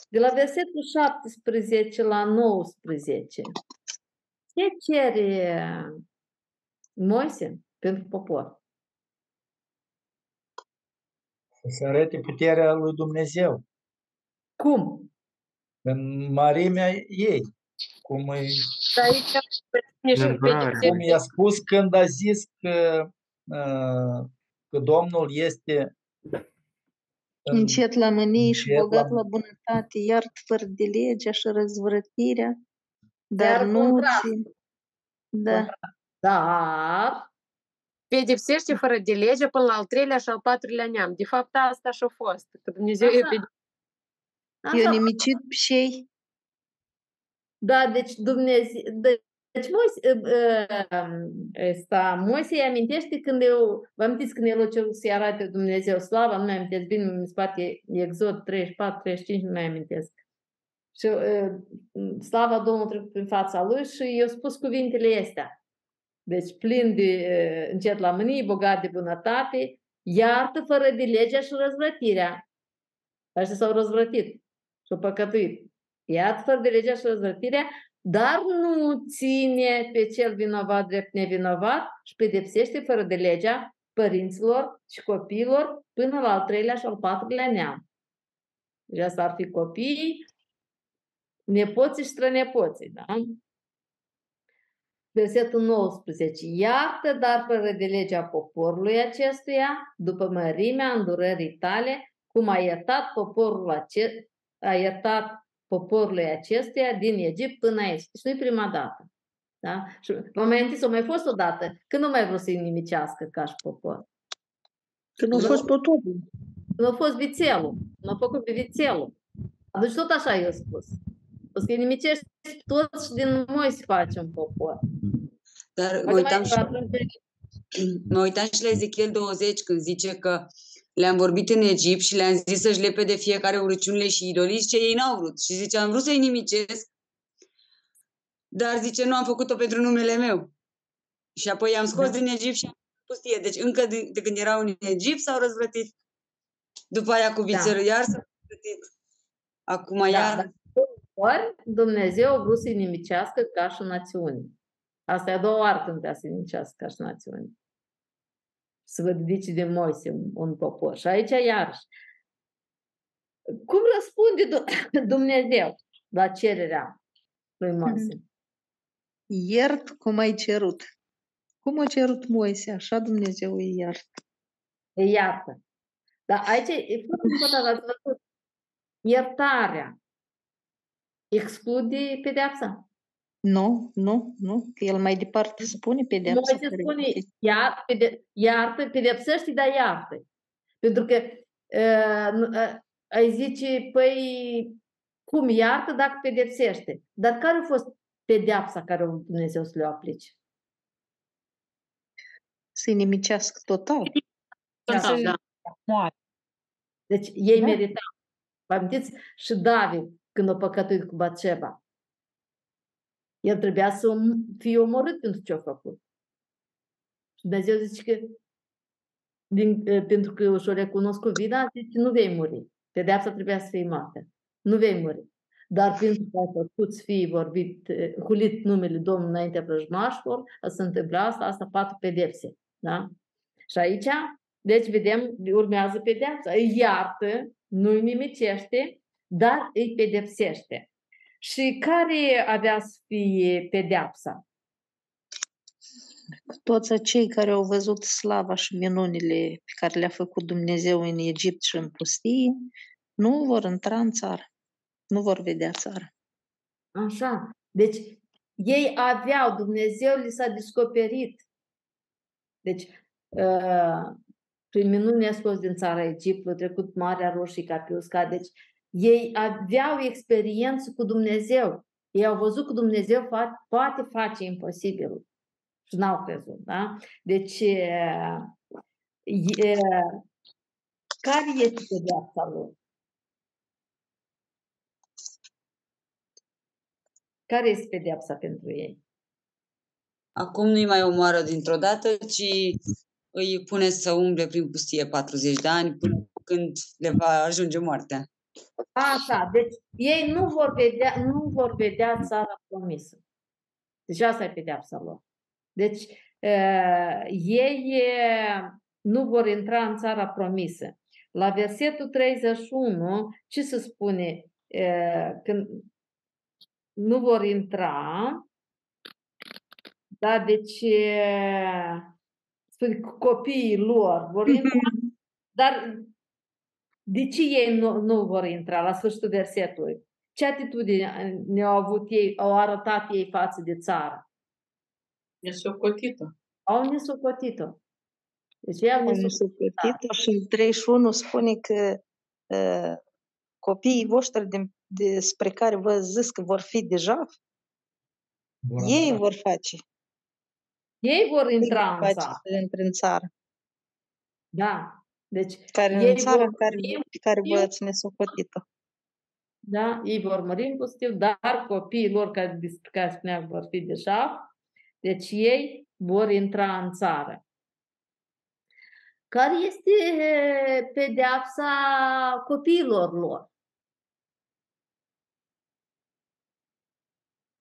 A: De la versetul 17 la 19. Ce cere Moise pentru popor?
E: Să se arate puterea lui Dumnezeu
A: Cum?
E: în mărimea ei. Cum, e,
I: Și aici presupune și
K: Îndurare.
I: pedepse.
E: cum i-a spus când a zis că, uh, că Domnul este în-
H: Încet la mânie și
E: încet
H: bogat
E: la-
H: la bunătate, iart fără de legea și răzvrătirea, dar
A: Iar
H: nu
A: contrast.
H: ți... Da,
A: Dar
I: pedepsește fără de lege până la al treilea și al patrulea neam. De fapt, asta și-a fost. Că Dumnezeu
A: Așa.
I: e pedepse.
H: eu
A: Așa,
H: nimicit pe cei
A: da, deci Dumnezeu, deci Moise, ăsta, Moise îi amintește când eu, vă amintiți când el a cerut să-i arate Dumnezeu slava, nu mai amintesc bine, mi se pare Exod 34, 35, nu mai amintesc. Și uh, slava Domnului trecut prin fața lui și i-a spus cuvintele astea. Deci plin de uh, încet la mânie, bogat de bunătate, iartă fără de legea și răzvrătirea. Așa s-au răzvrătit și-au păcătuit. Iartă fără de legea și răzvrătirea, dar nu ține pe cel vinovat drept nevinovat și pedepsește fără de legea părinților și copiilor până la al treilea și al patrulea neam. Deci asta ar fi copiii, nepoții și strănepoții, da? Versetul 19. Iartă, dar fără de legea poporului acestuia, după mărimea îndurării tale, cum a iertat poporul ace- a iertat poporului acestuia din Egipt până aici. Deci nu-i prima dată. Da? Și vă mai amintiți, o mai fost o dată, când nu mai vreau să-i nimicească ca și popor.
H: când a
A: Nu.
H: fost potopul.
A: Când a fost vițelul, când a făcut pe vițelul. Deci tot așa i-a spus. O să-i nimicești toți și din Moise faci un popor.
J: Dar mă
A: Poate mai
J: uitam, și,
A: atunci
J: mă uitam și la Ezechiel 20 când zice că le-am vorbit în Egipt și le-am zis să-și lepe de fiecare urăciunile și idolii, ce ei n-au vrut. Și zice, am vrut să-i nimicesc, dar zice, nu am făcut-o pentru numele meu. Și apoi i-am scos
A: Da.
J: din Egipt și am pustie. Deci încă de, de când erau în Egipt s-au răzvrătit. După aia cu vițelul iar s-au răzvrătit. Acum
A: Da,
J: iar...
A: dar ori Dumnezeu a vrut să-i nimicească ca și națiuni. Asta e a doua oară când vrea să-i nimicească ca și națiuni. Să vă dedice de Moise un, un popor. Și aici iarăși. Cum răspunde Du- <laughs> Dumnezeu la cererea lui Moise?
H: Iert cum ai cerut. Cum a cerut Moise, așa Dumnezeu îi iartă.
A: Îi iartă. Dar aici e foarte important. ați văzut. Iertarea exclude pedeapsa.
H: Nu, nu, nu, că el mai departe spune pedeapsa.
A: Moise
H: care
A: spune,
H: va fi.
A: iar, pede, iartă, pedepsește, dar iartă. Pentru că uh, nu- uh, ai zice, păi, cum iartă dacă pedepsește? Dar care a fost pedeapsa care Dumnezeu să le aplice?
H: Să-i nimicească total.
I: Total, da.
G: Moare.
A: Deci ei
H: Da.
A: meritau. Vă amintiți? Și David, când a păcătuit cu Batșeba, el trebuia să om- fie omorât pentru ce a făcut. Și Dumnezeu zice că din, eh, pentru că și-o recunoscut vina, zice, nu vei muri. Pedeapsa trebuia să fie moarte. Nu vei muri. Dar pentru că ai făcut să fie vorbit, eh, hulit numele Domnului înaintea vrăjmașilor, se întâmplă asta, asta patru pedepse. Da? Și aici, deci vedem, urmează pedeapsa. Îi iartă, nu îi nimicește, dar îi pedepsește. Și care avea să fie pedeapsa?
H: Toți acei care au văzut slava și minunile pe care le-a făcut Dumnezeu în Egipt și în pustie, nu vor intra în țară. Nu vor vedea țara.
A: Așa. Deci, ei aveau, Dumnezeu li s-a descoperit. Deci, uh, prin minune a scos din țara Egiptului, trecut Marea Roșie ca pe uscat. Deci, ei aveau experiență cu Dumnezeu. Ei au văzut că Dumnezeu fa- poate face imposibilul. Și n-au crezut, da? Deci, e, e, care este pedeapsa lor? Care este pedeapsa pentru ei?
J: Acum nu-i mai omoară dintr-o dată, ci îi pune să umble prin pustie 40 de ani până când le va ajunge moartea.
A: Așa, deci ei nu vor vedea, nu vor vedea țara promisă. Deci asta e pedeapsa lor. Deci uh, ei uh, nu vor intra în țara promisă. La versetul 31, ce se spune? Uh, când nu vor intra, da, deci uh, spune că copiii lor vor intra, dar de ce ei nu, nu vor intra la sfârșitul versetului? Ce atitudine ne-au avut ei, au arătat ei față de țară?
F: Nesocotită.
A: Au nesocotit-o. Deci ei au
H: Am
A: nesocotit.
H: nesuplătit-o și în 31 spune că uh, copiii voștri de, despre care vă zis că vor fi deja, ei vor face.
A: Ei vor
H: Ei
A: intra
H: vor
A: în
H: face
A: țară.
H: să intre în țară.
A: Da. Deci
H: Care
A: ei
H: în țara
A: vor
H: în care,
A: muri în
H: pe care
A: pustiu,
H: v-ați nesocotit-o.
A: da, ei vor muri în pustiu, dar copiii lor care, despre care spunea că vor fi deja, deci ei vor intra în țară. Care este eh, pedeapsa copiilor lor?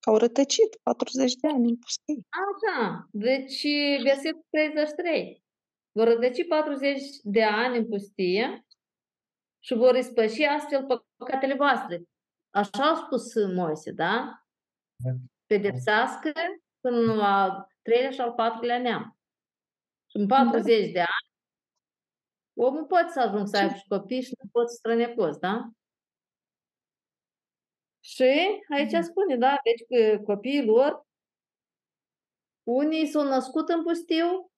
H: Au rătăcit 40 de ani în pustie.
A: Așa, deci versetul 33. Vor rădăci 40 de ani în pustie și vor ispăși astfel păcatele voastre. Așa a spus Moise, da? Pedepsească până la treilea și al patrulea neam. Și în 40 de ani, omul poate să ajungă să aibă și copii și nu poți strănecoți, da? Și aici spune, da, deci că copiii lor, unii s-au născut în pustiu și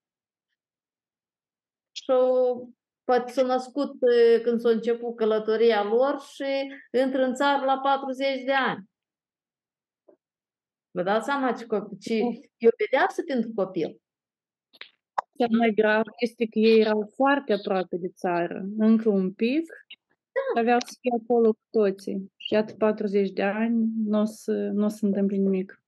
A: poate s-au născut eh, când s-a început călătoria lor și intră în țară la 40 de ani. Vă dați seama ce copil, ce e o pedeapsă pentru copil.
C: Cel mai grav este că ei erau foarte aproape de țară, încă un pic, și aveau să fie acolo cu toții. Și iată 40 de ani, nu o să, n-o să întâmple nimic.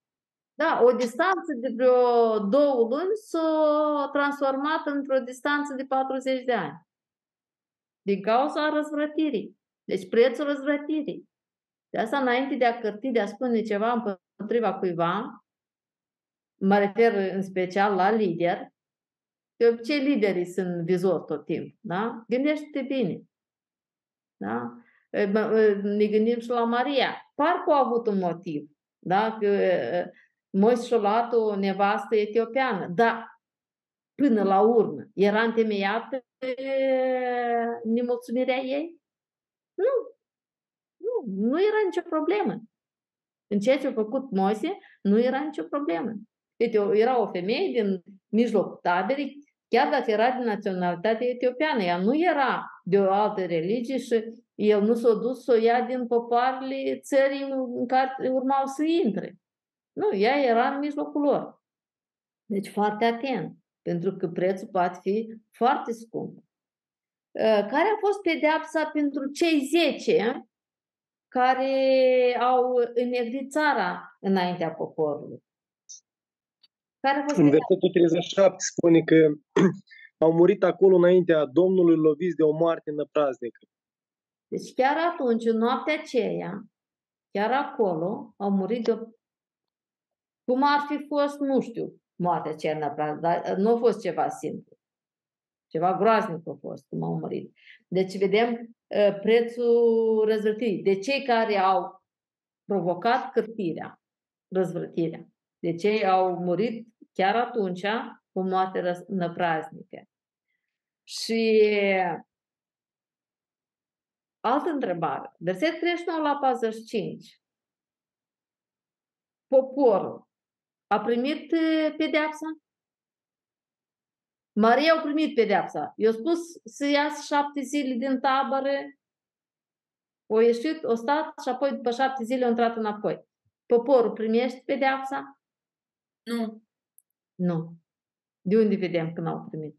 A: Da, o distanță de vreo două luni s-a transformat într-o distanță de 40 de ani. Din cauza răzvrătirii. Deci prețul răzvrătirii. De asta, înainte de a cărti, de a spune ceva împotriva cuiva, mă refer în special la lider, de obicei liderii sunt vizor tot timpul, da? Gândește-te bine. Da? Ne gândim și la Maria. Parcă a avut un motiv, da? Că Moise și-a luat o nevastă etiopiană, dar până la urmă era întemeiată nemulțumirea ei? Nu. Nu, nu era nicio problemă. În ceea ce a făcut Moise, nu era nicio problemă. Uite, era o femeie din mijlocul taberii, chiar dacă era din naționalitate etiopiană, ea nu era de o altă religie și el nu s-a dus să o ia din popoarele țării în care urmau să intre. Nu, ea era în mijlocul lor. Deci foarte atent, pentru că prețul poate fi foarte scump. Care a fost pedeapsa pentru cei 10 care au înnegrit țara înaintea poporului? Care a fost
L: În
A: pedeapsa?
L: versetul 37 spune că <clears throat> au murit acolo înaintea Domnului loviți de o moarte năpraznică.
A: Deci chiar atunci, în noaptea aceea, chiar acolo, au murit de o... Cum ar fi fost, nu știu, moartea aceea neapărat, dar nu a fost ceva simplu. Ceva groaznic a fost cum au murit. Deci vedem uh, prețul răzvrătirii. De cei care au provocat cârtirea, răzvrătirea. De cei au murit chiar atunci cu moarte răz- năpraznică. Și altă întrebare. Verset 39 la 45. Poporul a primit eh, pedeapsa? Maria a primit pedeapsa. I-a spus să iasă șapte zile din tabără, o ieșit, o stat și apoi după șapte zile a intrat înapoi. Poporul primește pedeapsa?
D: Nu.
A: Nu. De unde vedem că n-au primit?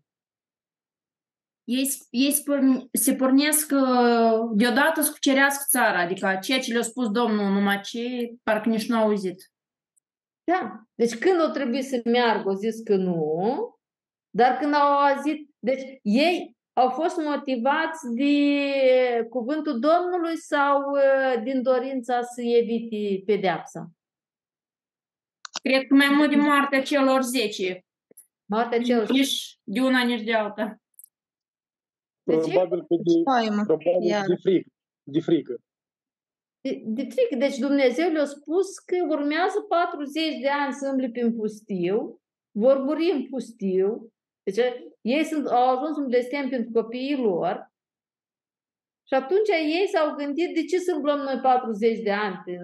D: Ei, s- ei spor- se pornesc uh, deodată să cucerească țara, adică ceea ce le-a spus Domnul, numai ce parcă nici nu au auzit.
A: Da. Deci când o trebuie să meargă, au zis că nu, dar când au auzit, deci ei au fost motivați de cuvântul Domnului sau uh, din dorința să evite pedeapsa?
D: Cred că mai mult de moartea celor 10.
A: Moartea celor
D: Nici de una, nici de alta.
A: De ce?
L: Probabil că de,
H: Spaimă.
L: probabil
H: Iar.
L: de frică. De frică.
A: De, de frică. Deci Dumnezeu le-a spus că urmează 40 de ani să îmble prin pustiu, vor muri în pustiu. Deci ei sunt, au ajuns un blestem pentru copiii lor și atunci ei s-au gândit de ce să umblăm noi 40 de ani prin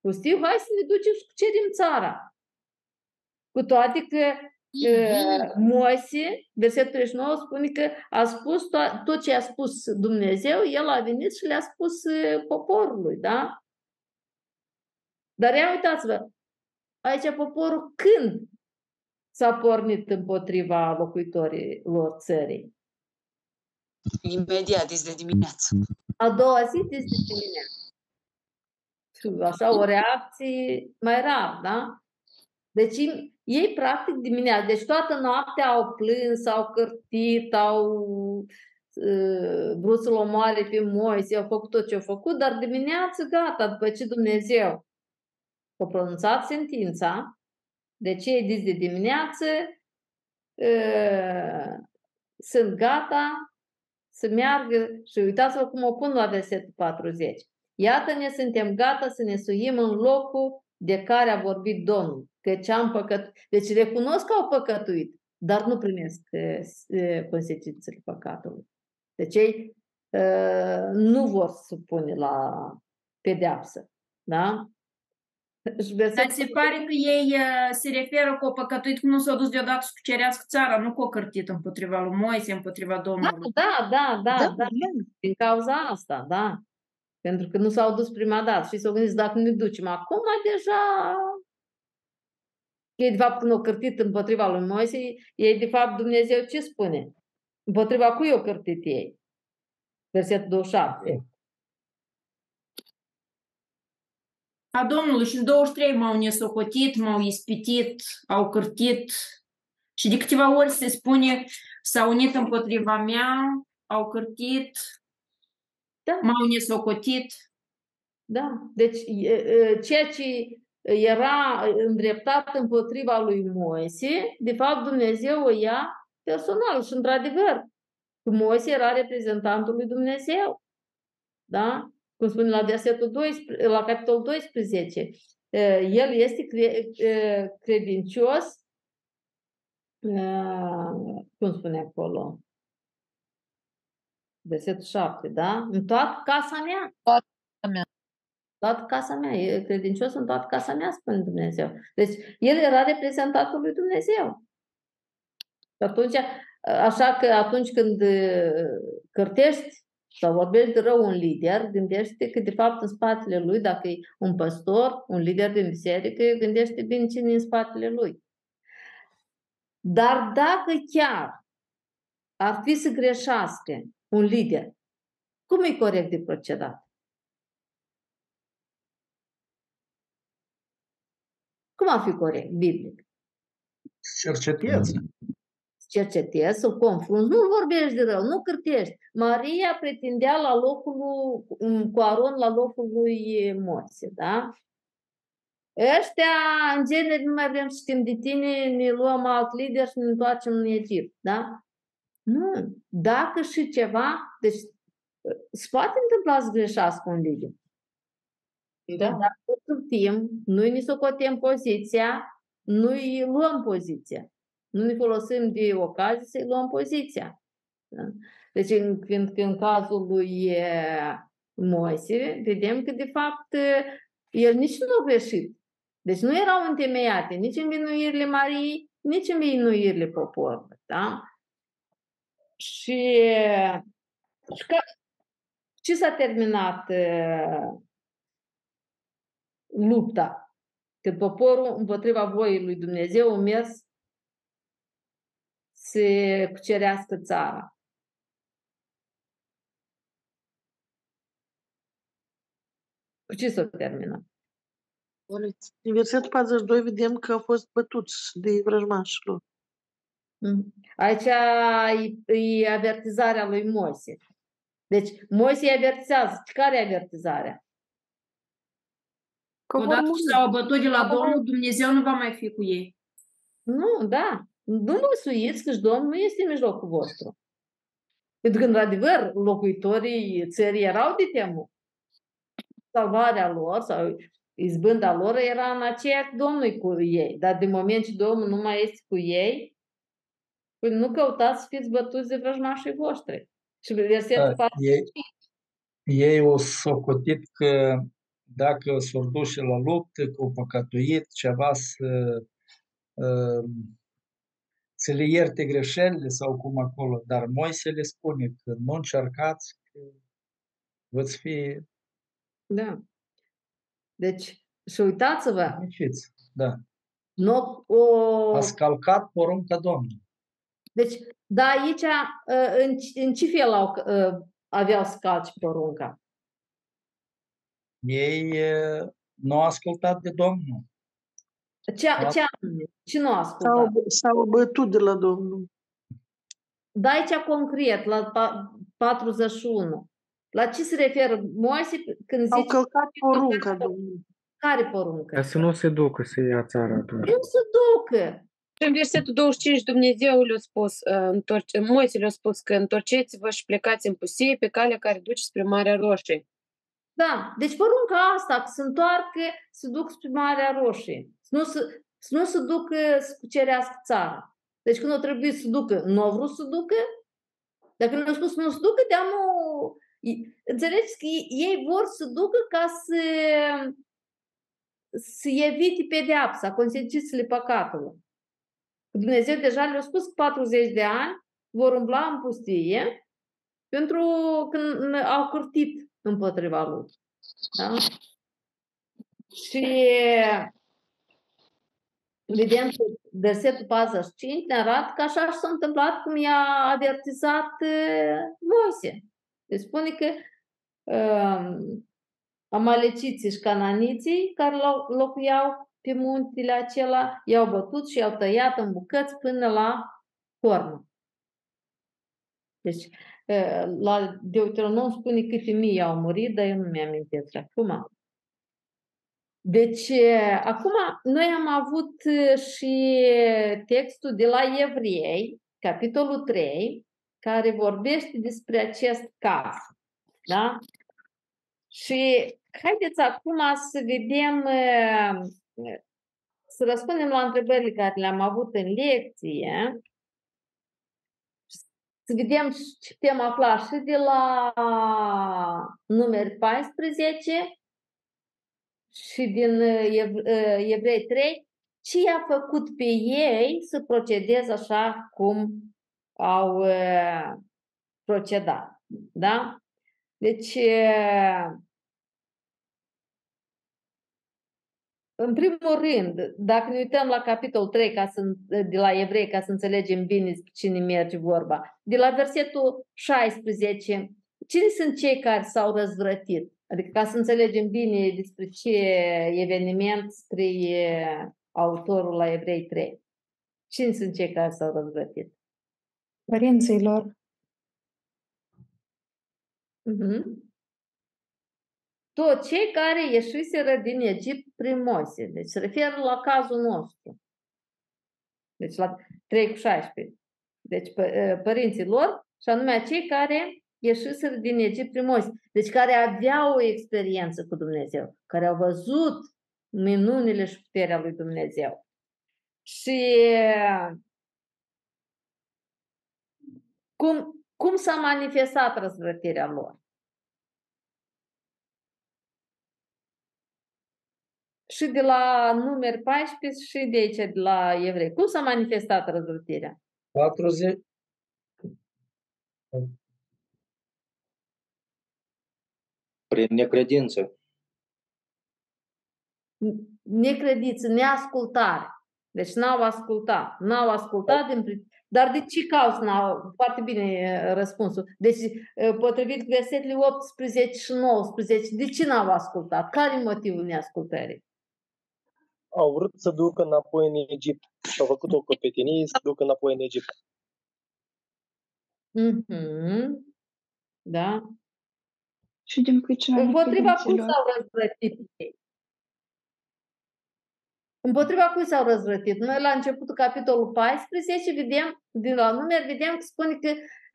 A: pustiu, hai să ne ducem să cucerim țara. Cu toate că uh, Moise, versetul 39, spune că a spus to- tot ce a spus Dumnezeu, el a venit și le-a spus uh, poporului, da? Dar ia uitați-vă, aici poporul când s-a pornit împotriva locuitorilor țării?
J: Imediat, dis de dimineață.
A: A doua zi de dimineață. Și Așa, o reacție mai rar, da? Deci ei, practic, dimineața, deci toată noaptea au plâns, au cărtit, au uh, vrut să-l omoare pe Moise, au făcut tot ce au făcut, dar dimineață, gata, după ce Dumnezeu a pronunțat sentința, deci ei dis de dimineață uh, sunt gata să meargă și uitați-vă cum o pun la versetul 40. Iată-ne, suntem gata să ne suim în locul de care a vorbit Domnul, căci am păcat. Deci recunosc că au păcătuit, dar nu primesc eh, s- eh, consecințele păcatului. Deci ei eh, nu vor supune la pedeapsă. Da? Și
D: Dar
A: versetul
D: se pare că ei uh, se referă cu o păcătuit cum nu s-au dus deodată să cucerească țara, nu cu o cărtit împotriva lui Moise, împotriva Domnului.
A: Da, da, da,
H: Da,
A: da. Din cauza asta, da. Pentru că nu s-au dus prima dată și s-au gândit dacă ne ducem acum, deja ei de fapt când au cărtit împotriva lui Moise, ei de fapt Dumnezeu ce spune? Împotriva cui au cărtit ei? Versetul 27.
D: A Domnului și în 23 m-au nesocotit, m-au ispitit, au cârtit și de câteva ori se spune s-au unit împotriva mea, au cârtit,
A: Da.
D: m-au nesocotit.
A: Da. Deci e, e, ceea ce era îndreptat împotriva lui Moise, de fapt Dumnezeu o ia personal și într-adevăr, că Moise era reprezentantul lui Dumnezeu. Da? Cum spune la versetul 12, la capitolul 12, e, el este cre- e, credincios, e, cum spune acolo, versetul 7, da? În toată casa mea. Toată casa mea, e credincios în toată casa mea, spune Dumnezeu. Deci, el era reprezentantul lui Dumnezeu. Și atunci, așa că atunci când uh, cărtești sau vorbești de rău un lider, gândește că de fapt în spatele lui, dacă e un păstor, un lider din biserică, gândește bine cine e în spatele lui. Dar dacă chiar ar fi să greșească un lider, cum e corect de procedat? Cum ar fi corect, biblic?
E: Cercetezi.
A: cercetezi, să confrunți, nu vorbești de rău, nu cârtești. Maria pretindea la locul lui, cu Aron la locul lui Moise, da? Ăștia, în genere, nu mai vrem să știm de tine, ne luăm alt lider și ne întoarcem în Egipt, da? Nu. Dacă și ceva, deci se poate întâmpla să greșească un lider.
F: Da.
A: Dar tot timp, noi ne socotem poziția, nu-i luăm poziția. Nu ne folosim de ocazie să-i luăm poziția. Da? Deci, în, când, în cazul lui eh, Moise, vedem că, de fapt, eh, el nici nu a greșit. Deci nu erau întemeiate nici învinuirile Mariei, nici învinuirile poporului. Da? Și, și ca, ce s-a terminat eh, lupta. Când poporul împotriva voii lui Dumnezeu a mers să cucerească țara. Cu ce s-a terminat?
F: În versetul 42 vedem că au fost bătuți de vrăjmașilor.
A: Mhm. Aici e, e avertizarea lui Moise. Deci Moise îi avertizează. Care e avertizarea?
G: Că vor
D: Odată
G: muri.
D: ce s-au bătut de la Domnul, Dumnezeu nu va mai fi cu ei.
A: Nu, da. Nu vă suiți că și Domnul nu este în mijlocul vostru. Pentru că, într-adevăr, locuitorii țării erau de temut. Salvarea lor sau izbânda lor era în aceea că Domnul e cu ei. Dar de moment ce Domnul nu mai este cu ei, păi nu căutați să fiți bătuți de vrăjmașii voștri. Și versetul
E: Da,
A: 4.
E: ei, ei au socotit că dacă s-au duce la luptă, că au păcătuit ceva să, uh, să le ierte greșelile sau cum acolo. Dar Moise le spune că nu încercați, că veți fi
A: Da. Deci, și uitați-vă,
E: fericiți. Da.
A: nu o...
E: Ați calcat porunca Domnului.
A: Deci, da, aici, uh, în, în ce fel au, uh, aveau să calci porunca?
E: Ei uh, nu au ascultat de Domnul.
A: Ce, ce anume? Ce nu a ascultat?
F: S-au, s-au bătut de la Domnul.
A: Da, aici concret, la pa- 41. La ce se referă Moise când
F: Au
A: zice
F: călcat porunca Domnului.
A: care poruncă?
K: Ca să nu se ducă să ia țara atunci.
A: Nu se ducă.
I: Și în versetul 25 Dumnezeu le-a spus, uh, întorce, Moise le-a spus că întorceți-vă și plecați în pustie pe calea care duce spre Marea Roșie.
A: Da, deci porunca asta, că se întoarcă, se duc spre Marea Roșie. Să nu se, să nu se ducă să cucerească țara. Deci când o trebuie să ducă, nu au vrut să ducă. Dacă nu au spus să nu se ducă, de nu... Înțelegeți că ei- ei vor să ducă ca să să evite pedeapsa, consecințele păcatului. Dumnezeu deja le-a spus că 40 de ani vor umbla în pustie pentru că au cârtit împotriva lui. Da? Și vedem că versetul 45 ne arată că așa s-a întâmplat cum i-a avertizat eh, Moise. Deci spune că um, amaleciții și cananiții care lo- locuiau pe muntele acela i-au bătut și i-au tăiat în bucăți până la cornă. Deci, eh, la Deuteronom spune câte mii au murit, dar eu nu mi-amintesc acum. Deci, eh, acum, noi am avut eh, și textul de la Evrei, capitolul 3, care vorbește despre acest caz. Da? Și haideți acum să vedem, eh, să răspundem la întrebările care le-am avut în lecție. Să vedem ce putem afla și de la numeri 14 și din uh, Ev- uh, Evrei 3, ce i-a făcut pe ei să procedeze așa cum au uh, procedat. Da? Deci, uh, în primul rând, dacă ne uităm la capitolul 3 ca să, de la Evrei, ca să înțelegem bine despre cine merge vorba, de la versetul 16, cine sunt cei care s-au răzvrătit? Adică ca să înțelegem bine despre ce eveniment scrie autorul la Evrei 3. Cine sunt cei care s-au răzvrătit?
B: Părinții lor.
A: Mhm. Toți cei care ieșiseră din Egipt prin Moise. Deci se referă la cazul nostru. Deci la 3 cu 16. Deci pă- părinții lor și anume cei care ieșiseră din Egipt prin Moise. Deci care aveau o experiență cu Dumnezeu. Care au văzut minunile și puterea lui Dumnezeu. Și cum, cum s-a manifestat răzvrătirea lor? Și de la numeri 14 și de aici, de la evrei. Cum s-a manifestat răzvrătirea?
E: 40,
M: Prin necredință.
A: necrediță, neascultare. Deci n-au ascultat. N-au ascultat, din, pri- dar de ce cauză n-au? Foarte bine e răspunsul. Deci, e, potrivit versetele 18 și 19, de ce n-au ascultat? Care e motivul neascultării?
L: Au vrut să ducă înapoi în Egipt. Și au făcut o copetenie să ducă înapoi în Egipt.
A: Mhm. Da?
C: Și din pricina
A: Împotriva cui
C: necredințelor.
A: s-au răzvrătit ei? Împotriva cui s-au răzvrătit? Noi la începutul capitolul 14 vedem, din la numer, vedem că spune că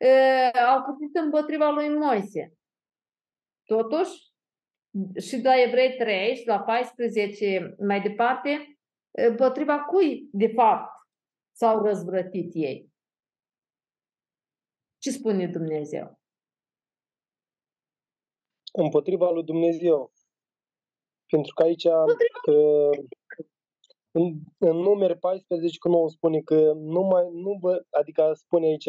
A: e, au cârtit împotriva lui Moise. Totuși, și la Evrei 3 și la 14 mai departe, împotriva cui, de fapt, s-au răzvrătit ei? Ce spune Dumnezeu?
L: Împotriva lui Dumnezeu. Pentru că aici uh, în, în numere 14 cu 9 spune că nu mai, nu vă, adică spune aici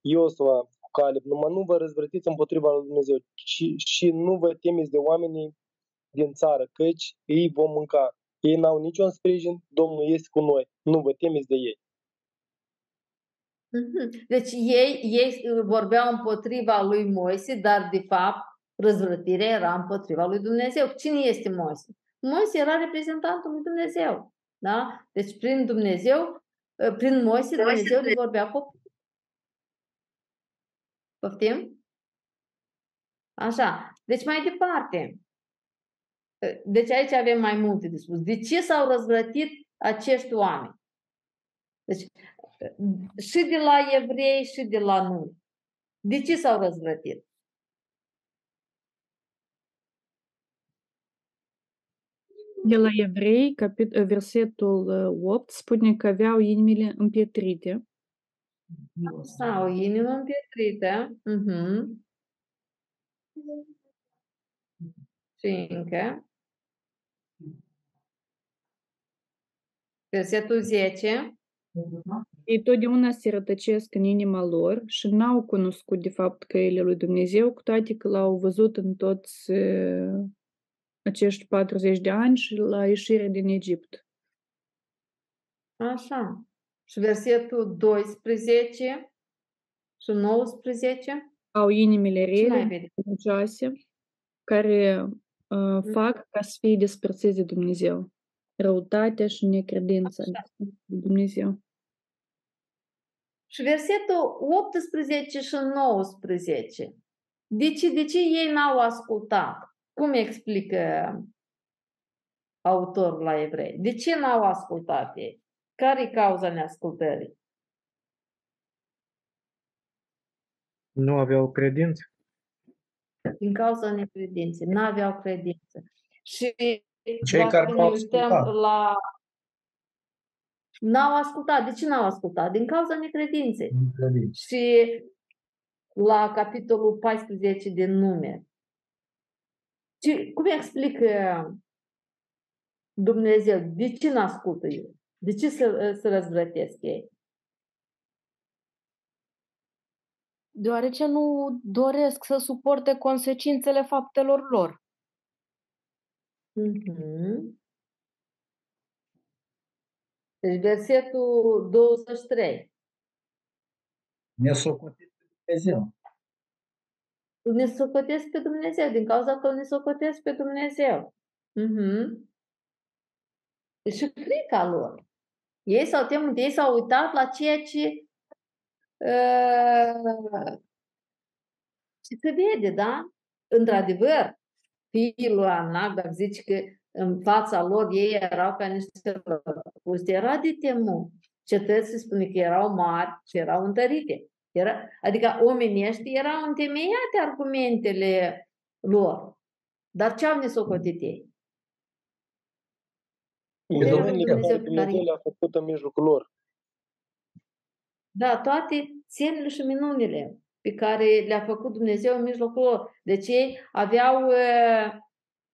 L: Iosua cu Caleb, numai nu vă răzvrătiți împotriva lui Dumnezeu și, și nu vă temeți de oamenii din țară, căci ei vom mânca. Ei n-au niciun sprijin, Domnul este cu noi. Nu vă temeți de ei.
A: Mhm. Deci ei, ei vorbeau împotriva lui Moise, dar de fapt răzvrătirea era împotriva lui Dumnezeu. Cine este Moise? Moise era reprezentantul lui Dumnezeu. Da? Deci prin Dumnezeu, prin Moise, Dumnezeu le vorbea copii. Poftim? Așa. Deci mai departe. Deci aici avem mai multe de spus. De ce s-au răzvrătit acești oameni? Deci și de la evrei și de la nu. De ce s-au răzvrătit?
C: De la Evrei, capit- versetul uh, 8, spune că aveau inimile împietrite.
A: Sau inimă împietrită. Mhm. Și încă. Versetul 10.
C: Ei totdeauna se rătăcesc în inima lor și n-au cunoscut de fapt căile lui Dumnezeu, cu toate că l-au văzut în toți uh, acești 40 de ani și la ieșirea din Egipt.
A: Așa. Și versetul 12 și 19.
C: Au inimile
A: Ce mai
C: rele,
A: vedem?
C: credincioase, care uh, fac ca să fie despărțiți de Dumnezeu. Răutatea și necredința de Dumnezeu.
A: Și versetul 18 și 19. De ce, de ce ei n-au ascultat? Cum explică autorul la evrei? De ce n-au ascultat ei? Care e cauza neascultării?
K: Nu aveau credință.
A: Din cauza necredinței. N-aveau credință. Și
E: Cei
A: dacă
E: care
A: ne
E: n-au
A: uităm
E: ascultat.
A: la... N-au ascultat. De ce n-au ascultat? Din cauza necredinței. Și la capitolul 14 din nume. Ce, cum explică Dumnezeu? De ce n-ascultă ei? De ce să, să răzvrătesc ei?
G: Deoarece nu doresc să suporte consecințele faptelor lor.
A: Mhm. Deci versetul 23.
E: Ne socotit pe Dumnezeu.
A: Ne socotesc pe Dumnezeu, din cauza că ne socotesc pe Dumnezeu. Mhm. Și frica lor. Ei s-au temut, ei s-au uitat la ceea ce, uh, ce se vede, da? Într-adevăr, fiul lui Anac, dacă zici că în fața lor ei erau ca niște răpuste, era de temut. Cetățile spune că erau mari și erau întărite. Era, adică omenești erau întemeiate argumentele lor. Dar ce au nesocotit ei?
L: Minunile pe
A: Dumnezeu
L: care
A: pe
L: Dumnezeu
A: care-
L: le-a făcut în mijlocul lor.
A: Da, toate semnele și minunile pe care le-a făcut Dumnezeu în mijlocul lor. Deci ei aveau uh,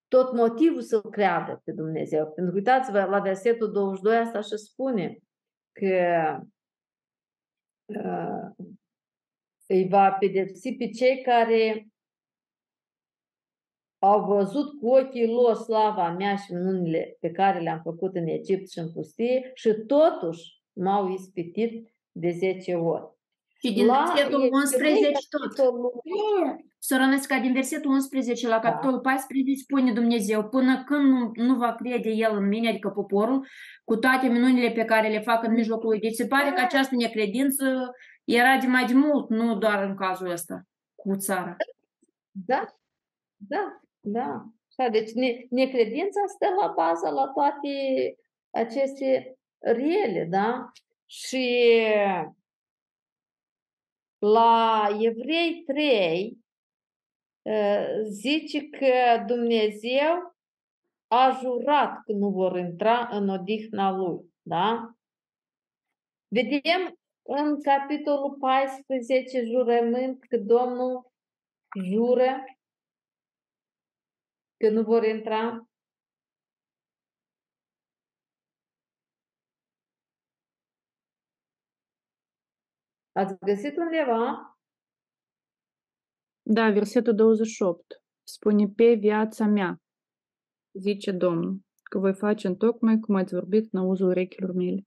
A: tot motivul să creadă pe Dumnezeu. Pentru că uitați-vă la versetul 22 asta și spune că uh, îi va pedepsi pe cei care au văzut cu ochii lor slava mea și minunile pe care le-am făcut în Egipt și în pustie și totuși m-au ispitit de 10 ori.
D: Și din
A: La
D: versetul
A: Evrei,
D: 11 tot.
A: capitolul
D: Sărănesca, din versetul 11 la capitolul 14 spune Dumnezeu, până când nu, nu va crede El în mine, adică poporul, cu toate minunile pe care le fac în mijlocul lui. Deci se pare că această necredință era de mai de mult, nu doar în cazul ăsta, cu țara.
A: Da, da, da. Așa, deci ne, necredința stă la bază la toate aceste riele, da? Și la Evrei 3 uh, zice că Dumnezeu a jurat că nu vor intra în odihna Lui, da? Vedem în capitolul 14 jurământ că Domnul jură că nu vor intra. Ați găsit undeva?
C: Da, versetul 28 spune pe viața mea, zice Domnul, că voi face în tocmai cum ați vorbit în auzul urechilor mele.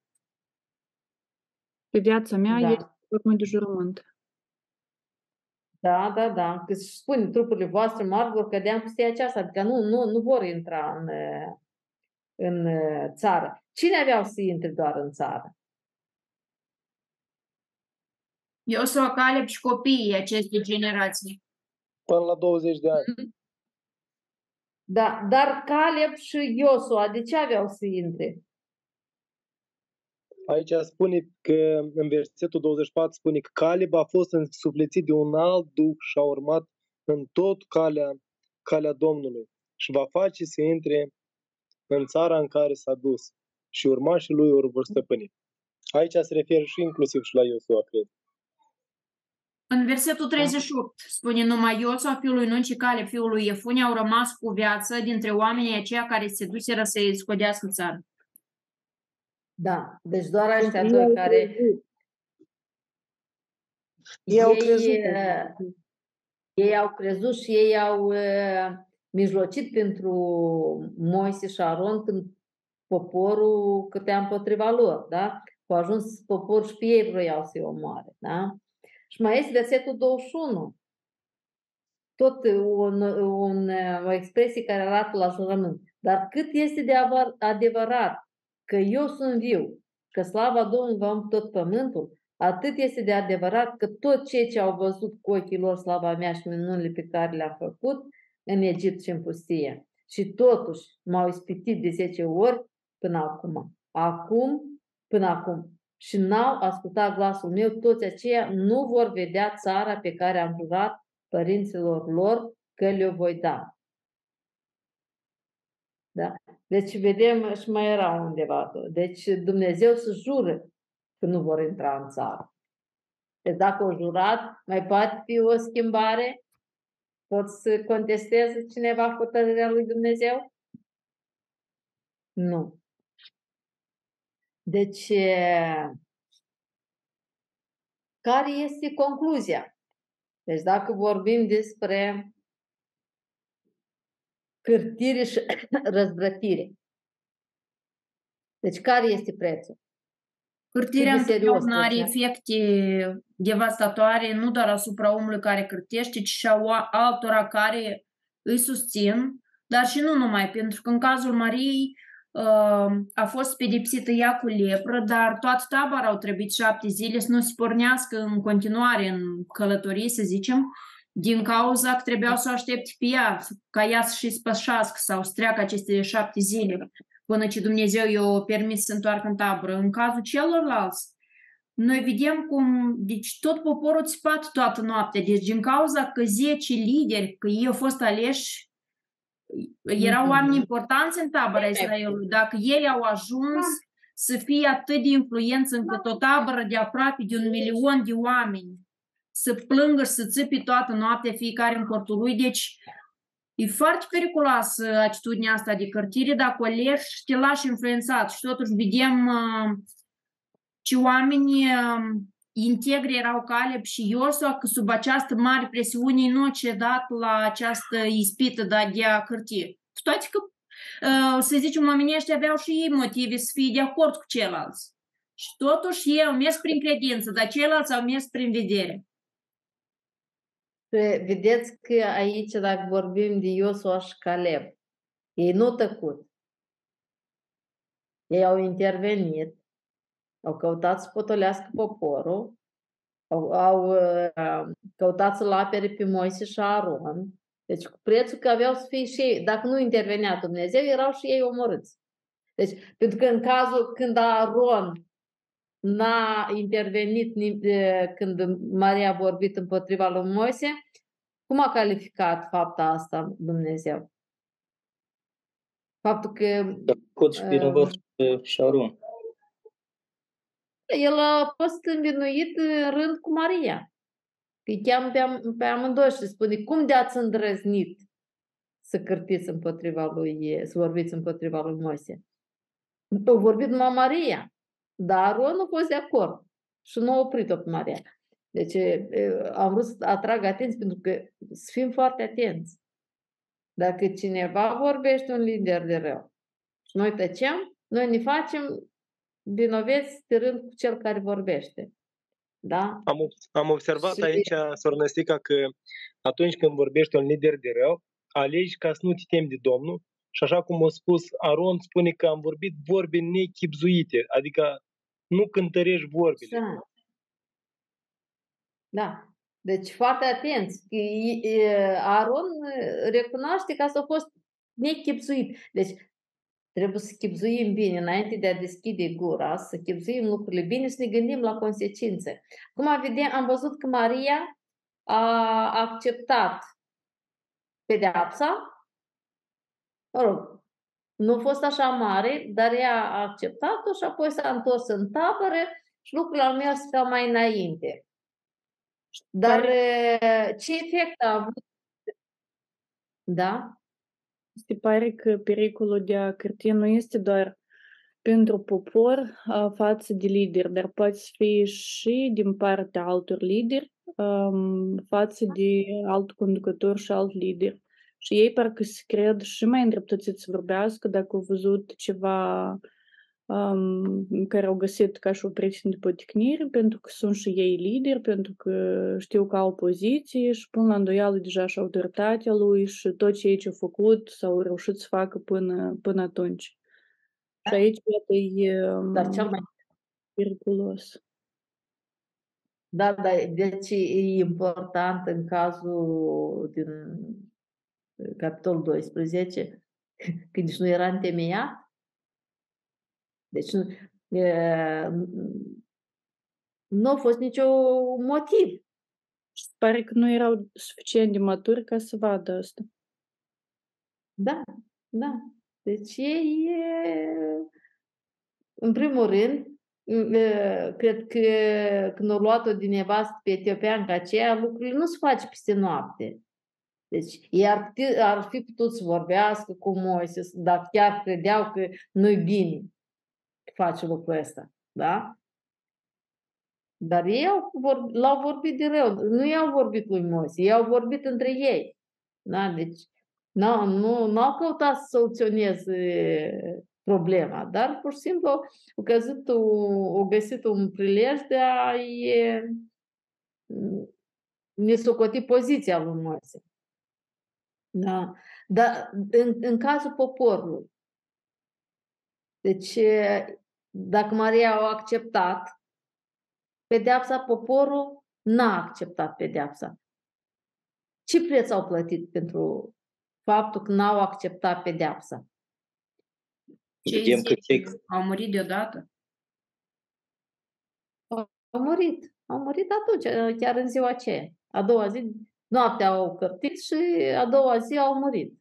C: Pe viața mea
A: Da.
C: este formă de jurământ.
A: Da, da, da. Că își spune trupurile voastre mari vor cădea în pustia aceasta, adică nu, nu, nu vor intra în, uh, în uh, țară. Cine aveau să intre doar în țară?
D: Eu sunt Caleb și copiii acestei generații.
L: Până la 20 de ani.
A: Da, dar Caleb și Iosua, de ce aveau să intre?
L: Aici spune că, în versetul 24, spune că Caleb a fost însuflețit de un alt duh și a urmat în tot calea, calea Domnului și va face să intre în țara în care s-a dus și urmașii lui o vor stăpâni. Aici se referă și inclusiv și la Iosua, cred.
D: În versetul 38 spune numai Iosua, fiul lui Nun și Caleb, fiul lui Iefune, au rămas cu viață dintre oamenii aceia care se duseră să-i scodească țara.
A: Da, deci doar ăștia
F: Ei
A: doi
F: au
A: care
F: crezut. Ei au
A: ei,
F: crezut.
A: uh, ei au crezut și ei au uh, mijlocit pentru Moise și Aron când poporul câtea împotriva lor, da? Au ajuns poporul și pe ei vroiau să-i omoare, da? Și mai este versetul 21. Tot un, un, o expresie care arată la jurământ. Dar cât este de avar- adevărat că eu sunt viu, că slava Domnului va umple tot pământul, atât este de adevărat că tot ceea ce au văzut cu ochii lor slava mea și minunile pe care le-am făcut în Egipt și în pustie. Și totuși m-au ispitit de 10 ori până acum. Acum, până acum. Și n-au ascultat glasul meu, toți aceia nu vor vedea țara pe care am jurat părinților lor că le-o voi da. Da? Deci vedem și mai era undeva. Deci Dumnezeu să jură că nu vor intra în țară. Deci dacă o jurat, mai poate fi o schimbare? Pot să contesteze cineva hotărârea lui Dumnezeu? Nu. Deci, care este concluzia? Deci dacă vorbim despre cârtire și <coughs> răzvrătire. Deci care este prețul?
D: Cârtirea
A: Cât de serios
D: întotdeauna are
A: trebuie.
D: efecte devastatoare nu doar asupra omului care cârtește, ci și a oa- altora care îi susțin, dar și nu numai, pentru că în cazul Mariei uh, a fost pedepsită ea cu lepră, dar toată tabăra au trebuit șapte zile să nu se pornească în continuare în călătorie, să zicem, din cauza că trebuiau să o aștepte pe ea, ca ea să-și spășească sau să treacă aceste șapte zile până ce Dumnezeu i-a permis să se întoarcă în tabără. În cazul celorlalți, noi vedem cum, deci tot poporul țipat toată noaptea, deci din cauza că 10 lideri, că ei au fost aleși, erau
A: Mhm.
D: oameni importanți în tabăra Israelului, dacă ei au ajuns să fie atât de influență încât o tabără de aproape de un milion de oameni să plângă și să țipi toată noaptea fiecare în cortul lui, deci E foarte periculoasă atitudinea asta de cărtire dacă o leși și te lași influențat și totuși vedem uh, ce oameni uh, integri erau Caleb și Iosua, că sub această mare presiune nu a cedat la această ispită de a dea hârtie. Cu toate că, să zicem, oamenii ăștia aveau și ei motive să fie de acord cu ceilalți. Și totuși ei au mers prin credință, dar ceilalți au mers prin vedere.
A: Vedeți că aici, dacă vorbim de Iosua și Caleb, ei nu tăcut. Ei au intervenit, au căutat să potolească poporul, au, au uh, căutat să-l apere pe Moise și Aron. Deci cu prețul că aveau să fie și ei, dacă nu intervenea Dumnezeu, erau și ei omorâți. Deci, pentru că în cazul când Aron n-a intervenit când Maria a vorbit împotriva lui Moise, cum a calificat fapta asta Dumnezeu? Faptul că...
M: Cod și vinovat uh, și Aron.
A: El a fost învinuit în rând cu Maria. Îi cheamă pe, am, pe amândoi și spune, cum de-ați îndrăznit să cârtiți împotriva lui, să vorbiți împotriva lui Moise? A vorbit numai Maria. Dar Aron nu a fost de acord și nu a oprit-o pe Maria. Deci am vrut să atrag atenție pentru că să fim foarte atenți. Dacă cineva vorbește un lider de rău și noi tăcem, noi ne facem vinoveți rând cu cel care vorbește. Da?
L: Am, am observat
A: Și-
L: aici, Sornăstica, că atunci când vorbește un lider de rău, alegi ca să nu te temi de Domnul și așa cum a spus Aron, spune că am vorbit vorbe nechipzuite, adică nu cântărești vorbile.
A: Da. Da. Deci foarte atenți. I- i- Aron recunoaște că asta a fost nechipzuit. Deci trebuie să chipzuim bine înainte de a deschide gura, să chipzuim lucrurile bine și să ne gândim la consecințe. Acum vedem, am văzut că Maria a acceptat pedeapsa. Mă rog, nu a fost așa mare, dar ea a acceptat-o și apoi s-a întors în tabără și lucrurile au mers ca mai înainte. Dar eh, ce efect a avut? Da?
C: Se pare că pericolul de a cârti nu este doar pentru popor a, față de lideri, dar poate să fie și din partea altor lideri am, față de alt conducător și alt lider. Și ei parcă se cred și mai îndreptățit să vorbească dacă au văzut ceva am, care au găsit ca și o pricină de poticnire, pentru că sunt și ei lideri, pentru că știu că au poziție și pun la îndoială deja și autoritatea lui și tot ce ei ce-au făcut sau reușit să facă până, până atunci. Și aici, iată, e
A: Dar cel mai
C: periculos.
A: Da, da, deci e important în cazul din capitolul 12, <laughs> când nici nu era întemeiat. Deci nu, e, nu a fost nicio motiv.
C: Și se pare că nu erau suficient de maturi ca să vadă asta.
A: Da, da. Deci ei, e, în primul rând, e, cred că când au luat-o din nevastă pe etiopianca aceea, lucrurile nu se face peste noapte. Deci ei ar, putea, ar fi putut să vorbească cu Moise, dar chiar credeau că nu-i bine că face lucrul ăsta. Da? Dar ei au vor, l-au vorbit de rău. Nu i-au vorbit lui Moise, ei au vorbit între ei. Da? Deci nu, nu, nu au căutat să soluționeze problema, dar pur și simplu au găsit, au găsit un prilej de a-i ne socoti poziția lui Moise. Da. Dar în, în cazul poporului, deci dacă Maria au acceptat pedeapsa, poporul n-a acceptat pedeapsa. Ce preț au plătit pentru faptul că n-au acceptat pedeapsa?
D: Cei
M: Vedem că
D: zece
M: text,
D: au murit deodată.
A: Au murit. Au murit atunci, chiar în ziua aceea. A doua zi, noaptea au cărtit și a doua zi au murit.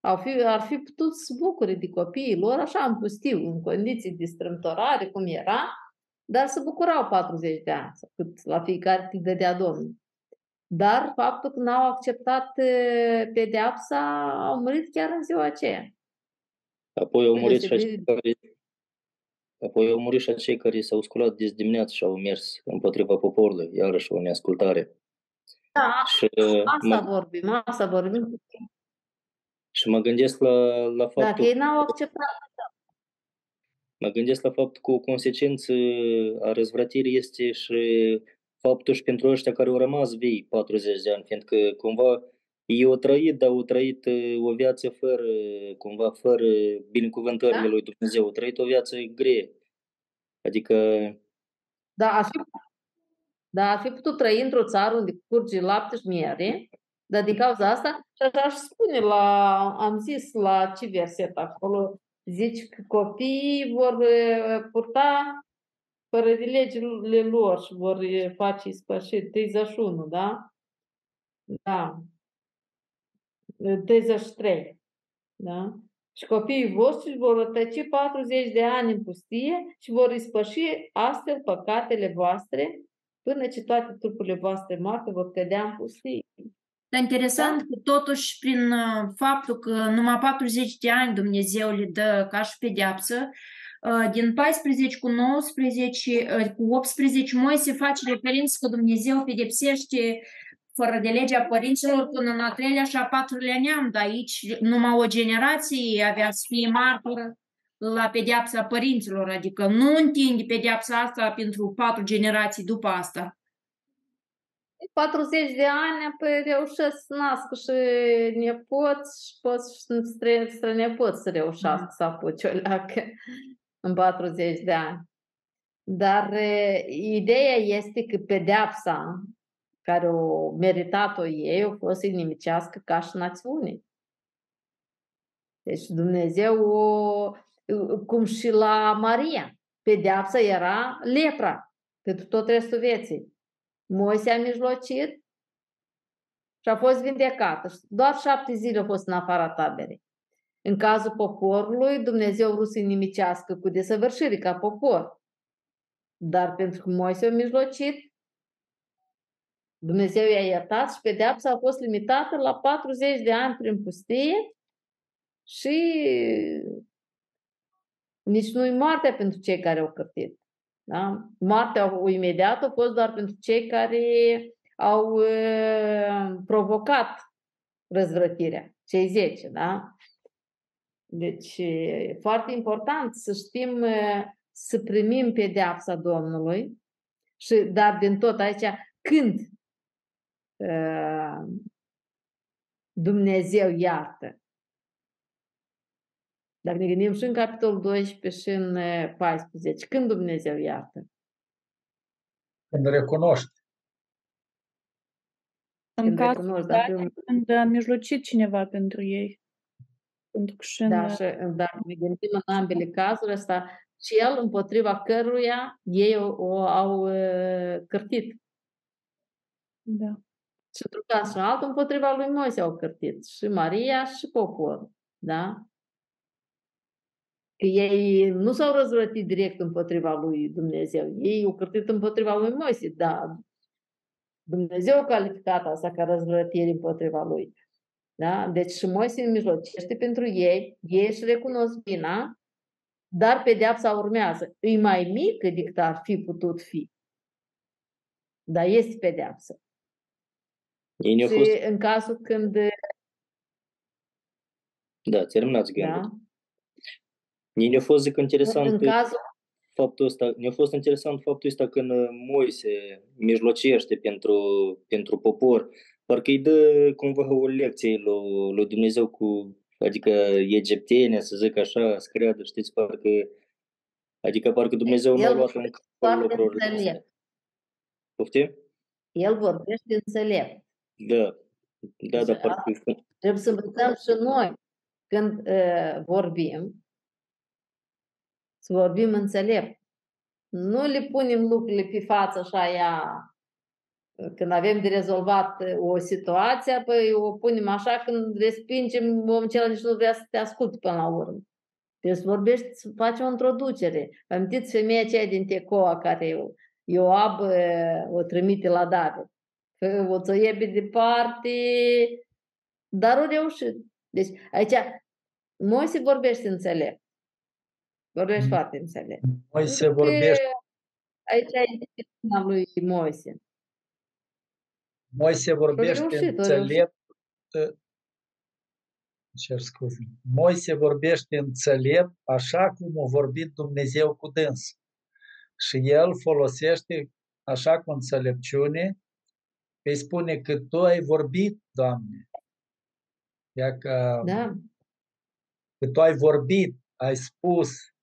A: Au fi, ar fi putut să bucure de copiii lor, așa în pustiu, în condiții de strâmtorare, cum era, dar se bucurau 40 de ani, sau cât la fiecare îi dădea Domnul. Dar faptul că n-au acceptat eh, pedeapsa, au murit chiar în ziua aceea.
M: apoi au murit și
A: Deosebit.
M: aceia care Apoi au murit și acei care s-au sculat de dimineață și au mers împotriva poporului, iarăși o neascultare.
A: Da,
M: Și uh,
A: asta
M: mă,
A: vorbim, asta vorbim.
M: și mă gândesc la, la
A: Dacă
M: faptul
A: ei n-au acceptat,
M: Mă gândesc la faptul că o consecință a răzvrătirii este și faptul și pentru ăștia care au rămas vii 40 de ani, fiindcă cumva ei au trăit, dar au trăit uh, o viață fără, cumva, fără binecuvântările
A: Da?
M: lui Dumnezeu, au trăit o viață grea. Adică,
A: da, ar fi, da, ar fi putut trăi într-o țară unde curge lapte și miere, dar din cauza asta, și așa aș spune la, am zis la ce verset acolo, zici că copiii vor eh, purta fără de legile lor și vor eh, face ispășiri, 31, da? Da. 33, da? Și copiii voștri vor rătăci 40 de ani în pustie și vor ispăși astfel păcatele voastre până ce toate trupurile voastre moarte vor cădea în pustie.
D: Dar interesant că totuși prin uh, faptul că numai 40 de ani Dumnezeu le dă ca și pedeapsă, uh, din 14 cu 19, uh, cu 18 Moise face referință că Dumnezeu pedepsește fără de legea părinților până în al treilea și al patrulea neam, dar aici numai o generație avea să fie martor la pedeapsa părinților, adică nu întinde pedeapsa asta pentru patru generații după asta.
A: 40 de ani, apoi reușesc să nască și nepoți și poți și stră- strănepoți să reușească să apuce o leacă în 40 de ani. Dar e, ideea este că pedeapsa care au meritat-o ei a fost inimicească ca și națiune. Deci Dumnezeu, o, cum și la Maria, pedeapsa era lepra pentru tot restul vieții. Moise a mijlocit și a fost vindecată. Doar șapte zile a fost în afara taberei. În cazul poporului, Dumnezeu vrut să-i nimicească cu desăvârșire ca popor. Dar pentru că Moise a mijlocit, Dumnezeu i-a iertat și pedeapsa a fost limitată la 40 de ani prin pustie și nici nu-i moartea pentru cei care au cărtit. Da? Moartea imediată a fost doar pentru cei care au uh, provocat răzvrătirea, cei 10. Da? Deci e foarte important să știm uh, să primim pedeapsa Domnului, și, dar din tot aici, când uh, Dumnezeu iartă. Dacă ne gândim și în capitolul 12 și în 14, când Dumnezeu iartă?
E: Când recunoști.
C: În
A: Când
C: cazul
A: recunoști, dar
C: Daniel, când a mijlocit cineva pentru ei. Pentru că și în,
A: Da, și dacă ne gândim în ambele cazuri, ăsta cel împotriva căruia ei o, o au uh, cârtit.
C: da.
A: Și într-un caz și altul împotriva lui Moise au cârtit. Și Maria și poporul. Da? Că ei nu s-au răzvrătit direct împotriva lui Dumnezeu. Ei au cârtit împotriva lui Moise, da. Dumnezeu a calificat asta ca răzvrătire împotriva lui. Da? Deci și Moise mijlocește pentru ei, ei își recunosc vina, dar pedeapsa urmează. E mai mică decât ar fi putut fi. Dar este pedeapsă.
M: ei ne-au
A: Și
M: fost,
A: în cazul când
M: da, terminați gândul.
A: da,
M: Ei ne-a fost, zic,
A: în
M: interesant
A: cazul
M: faptul ăsta, ne-a fost interesant faptul ăsta când uh, Moise mijlocește pentru, pentru popor, parcă îi dă cumva o lecție lui, lui Dumnezeu cu, adică egiptene, să zic așa, să creadă, știți, parcă, adică parcă Dumnezeu nu a
A: el
M: luat în
A: vorbește
M: calcul
A: foarte
M: lucrurile astea.
A: înțelept.
M: Poftim?
A: El vorbește înțelept.
M: Da, da, da,
A: Și
M: parcă
A: Trebuie să învățăm și noi când uh, vorbim, să vorbim înțelept. Nu le punem lucrurile pe față așa ea, când avem de rezolvat uh, o situație, apoi o punem așa când respingem, omul acela nici nu vrea să te asculte până la urmă. Trebuie să vorbești, să faci o introducere. Vă amintiți femeia aceea din Tecoa care Ioab uh, o trimite la David. Că O să iei pe departe, dar au reușit. Deci aici Moise vorbește înțelept. Vorbești foarte înțelept.
E: Moise
A: Pentru că
E: vorbește,
A: aici e disciplina lui Moise.
E: Moise vorbește
A: reușit, a reușit.
E: înțelept, ă, cer scuze, Moise vorbește înțelept așa cum a vorbit Dumnezeu cu dâns. Și el folosește așa cu înțelepciune, îi spune că tu ai vorbit, Doamne. Ia că,
A: Da?
E: că tu ai vorbit, ai spus, că a, a,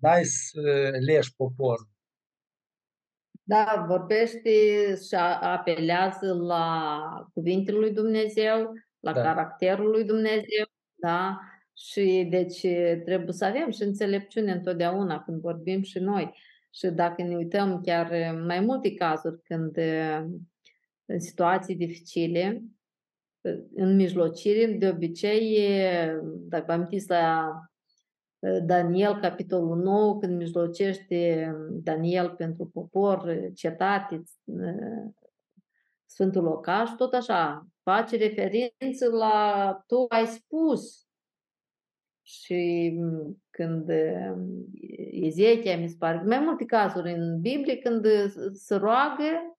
E: n-ai să leși poporul.
A: Da, vorbește și a- apelează la cuvintele lui Dumnezeu, la
E: Da.
A: caracterul lui Dumnezeu, da? Și deci trebuie să avem și înțelepciune întotdeauna când vorbim și noi. Și dacă ne uităm chiar în mai multe cazuri când eh, în situații dificile, eh, în mijlocire, de obicei, eh, dacă vă amintiți la Daniel, capitolul 9, când mijlocește Daniel pentru popor, cetate, Sfântul Locaș, tot așa, face referință la tu ai spus. Și când Ezechia, mi se pare, mai multe cazuri în Biblie, când se roagă,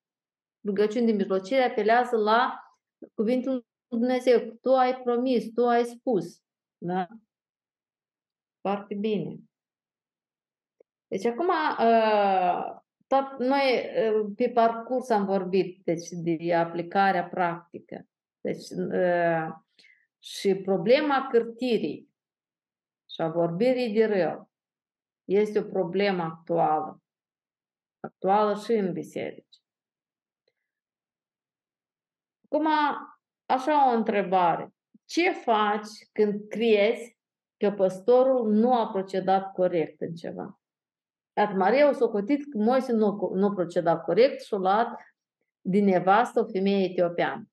A: rugăciuni de mijlocire, apelează la cuvântul lui Dumnezeu. Tu ai promis, tu ai spus. Da? Foarte bine. Deci acum, tot noi pe parcurs am vorbit deci, de aplicarea practică. Deci, și problema cârtirii și a vorbirii de rău este o problemă actuală. Actuală și în biserici. Acum, așa o întrebare. Ce faci când crezi că păstorul nu a procedat corect în ceva. Iar Maria a socotit că Moise nu, nu a procedat corect și a luat din nevastă o femeie etiopiană.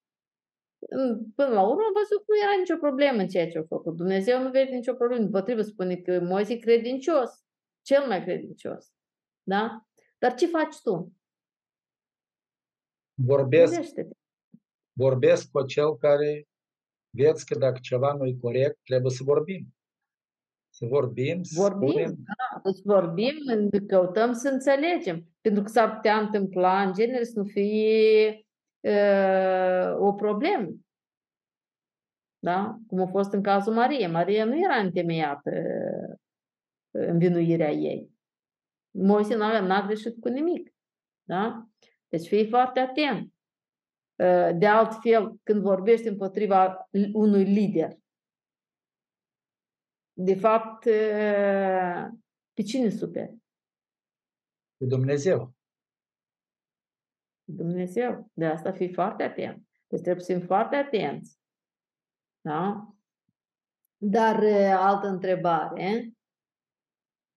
A: Până la urmă, am văzut că nu era nicio problemă în ceea ce a făcut. Dumnezeu nu vede nicio problemă. Potrivă spune că Moise e credincios, cel mai credincios. Da? Dar ce faci tu?
E: Vorbesc,
A: Gândește-te.
E: Vorbesc cu cel care vezi că dacă ceva nu e corect, trebuie să vorbim. Să vorbim, să
A: Vorbim,
E: spunem,
A: da, deci vorbim, căutăm să înțelegem. Pentru că s-ar putea întâmpla, în genere, să nu fie uh, o problemă. Da? Cum a fost în cazul Marie. Maria nu era întemeiată uh, învinuirea ei. Moise n-a, n-a greșit cu nimic. Da? Deci fii foarte atent. Uh, De altfel, când vorbești împotriva unui lider, de fapt, uh, pe cine superi?
E: cu Dumnezeu.
A: Dumnezeu. De asta fii foarte atent. Deci trebuie să fim foarte atenți. Da? Dar uh, altă întrebare.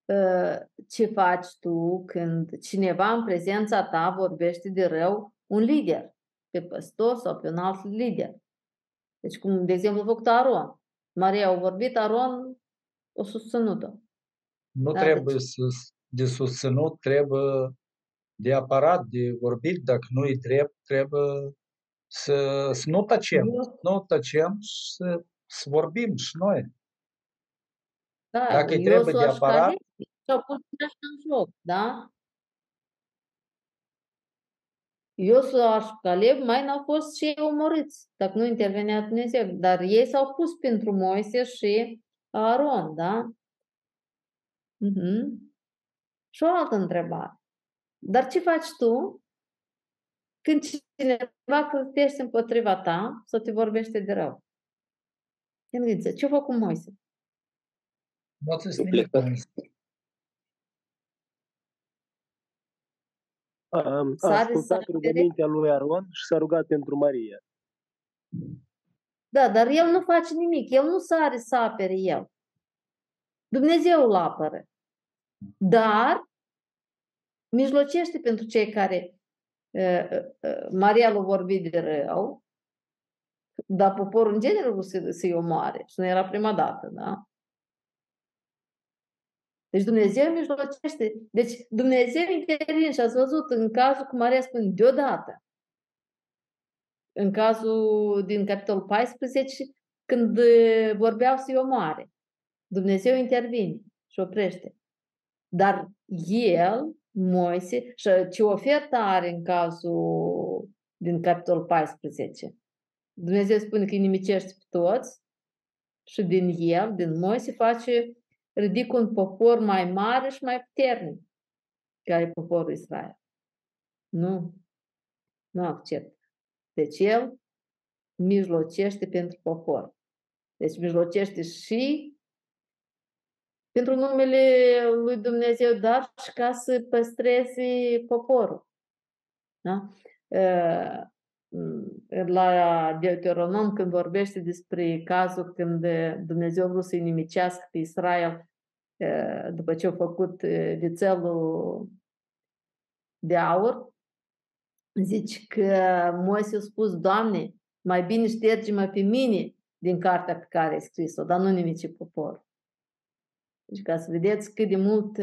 A: Uh, Ce faci tu când cineva în prezența ta vorbește de rău un lider? Pe păstor sau pe un alt lider? Deci cum, de exemplu, a făcut Aron. Maria a vorbit, Aron o susținut-o.
E: Nu
A: Da,
E: trebuie
A: deci-
E: să, de susținut, trebuie de aparat, de vorbit. Dacă nu e drept, trebuie să, să nu tăcem.
A: Eu-
E: Nu tăcem și să, să vorbim și noi.
A: Da,
E: Dacă îi
A: Iosua
E: trebuie de
A: și
E: aparat-
A: Caleb Și-au pus așa în joc, da? Iosua și Caleb mai n-au fost și ei omorâți, dacă nu intervenea Dumnezeu. Dar ei s-au pus pentru Moise și Aaron, da? Mhm. Și o altă întrebare. Dar ce faci tu când cineva cârtește împotriva ta sau te vorbește de rău? Gândiți, ce-a făcut Moise?
E: Nu ți
M: Eu
E: nimic.
L: A, a
A: Sare
L: ascultat
A: să
L: rugămintea lui Aron și s-a rugat pentru Maria.
A: Da, dar el nu face nimic. El nu sare să apere el. Dumnezeu îl apără. Dar mijlocește pentru cei care uh, uh, Maria l-a vorbit de rău, dar poporul în genere vrut să, să-i omoare. Și nu era prima dată, da? Deci Dumnezeu mijlocește. Deci Dumnezeu intervine și ați văzut în cazul cu Maria spune deodată. În cazul din capitolul 14, când uh, vorbeau să-i omoare. Dumnezeu intervine și oprește. Dar el, Moise, și ce ofertă are în cazul din capitolul 14? Dumnezeu spune că îi nimicește pe toți și din el, din Moise, face, ridică un popor mai mare și mai puternic, care e poporul Israel. Nu, nu accept. Deci el mijlocește pentru popor. Deci mijlocește și pentru numele lui Dumnezeu, dar și ca să păstreze poporul. Da? La Deuteronom, când vorbește despre cazul când Dumnezeu vrut să-i nimicească pe Israel după ce au făcut vițelul de aur, zici că Moise a spus, Doamne, mai bine șterge-mă pe mine din cartea pe care ai scris-o, dar nu nimici popor. Deci ca să vedeți cât de mult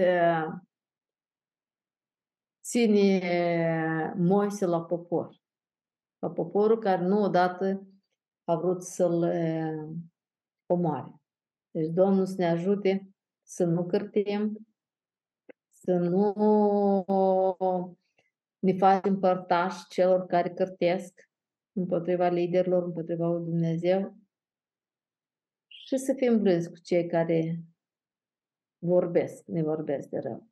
A: ține Moise la popor. La poporul care nu odată a vrut să-l omoare. Deci Domnul să ne ajute să nu cârtim, să nu ne facem părtași celor care cârtesc împotriva liderilor, împotriva lui Dumnezeu și să fim blânzi cu cei care vorbesc, ne vorbesc de rău.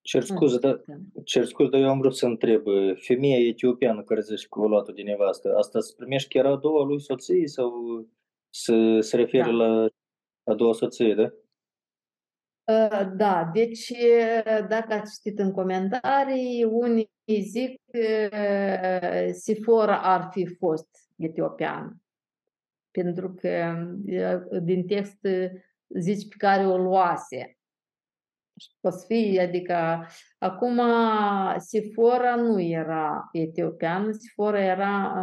M: Cer scuze, dar, cer scuze, dar eu am vrut să întreb, femeia etiopiană care zice că a luat-o de nevastă, asta se primește că era a doua lui soție sau se, se referă da. la a doua soție, da?
A: Da, deci dacă ați citit în comentarii, unii zic că Sifora ar fi fost etiopian. Pentru că din text zici pe care o luase. Poate fi, adică acum Sifora nu era etiopian, Sifora era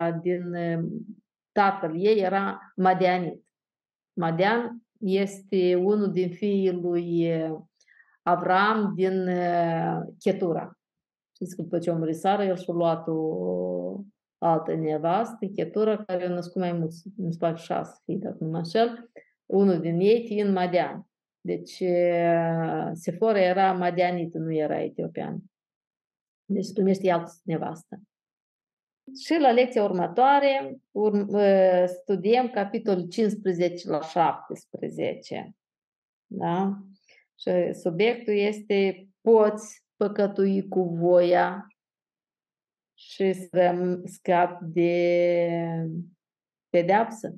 A: uh, din tatăl ei, era Madianit. Madian este unul din fiii lui Avram din Chetura. Știți că după ce a murit Sara, el și-a luat o altă nevastă, Chetura, care a născut mai mulți, îmi spate șase fii, dacă nu mă înșel, unul din ei fiind Madian. Deci Sefora era madianită, nu era etiopian. Deci primește altă nevastă. Și la lecția următoare urm, studiem capitolul 15 la 17. Da? Și subiectul este poți păcătui cu voia și să scapi de pedeapsă.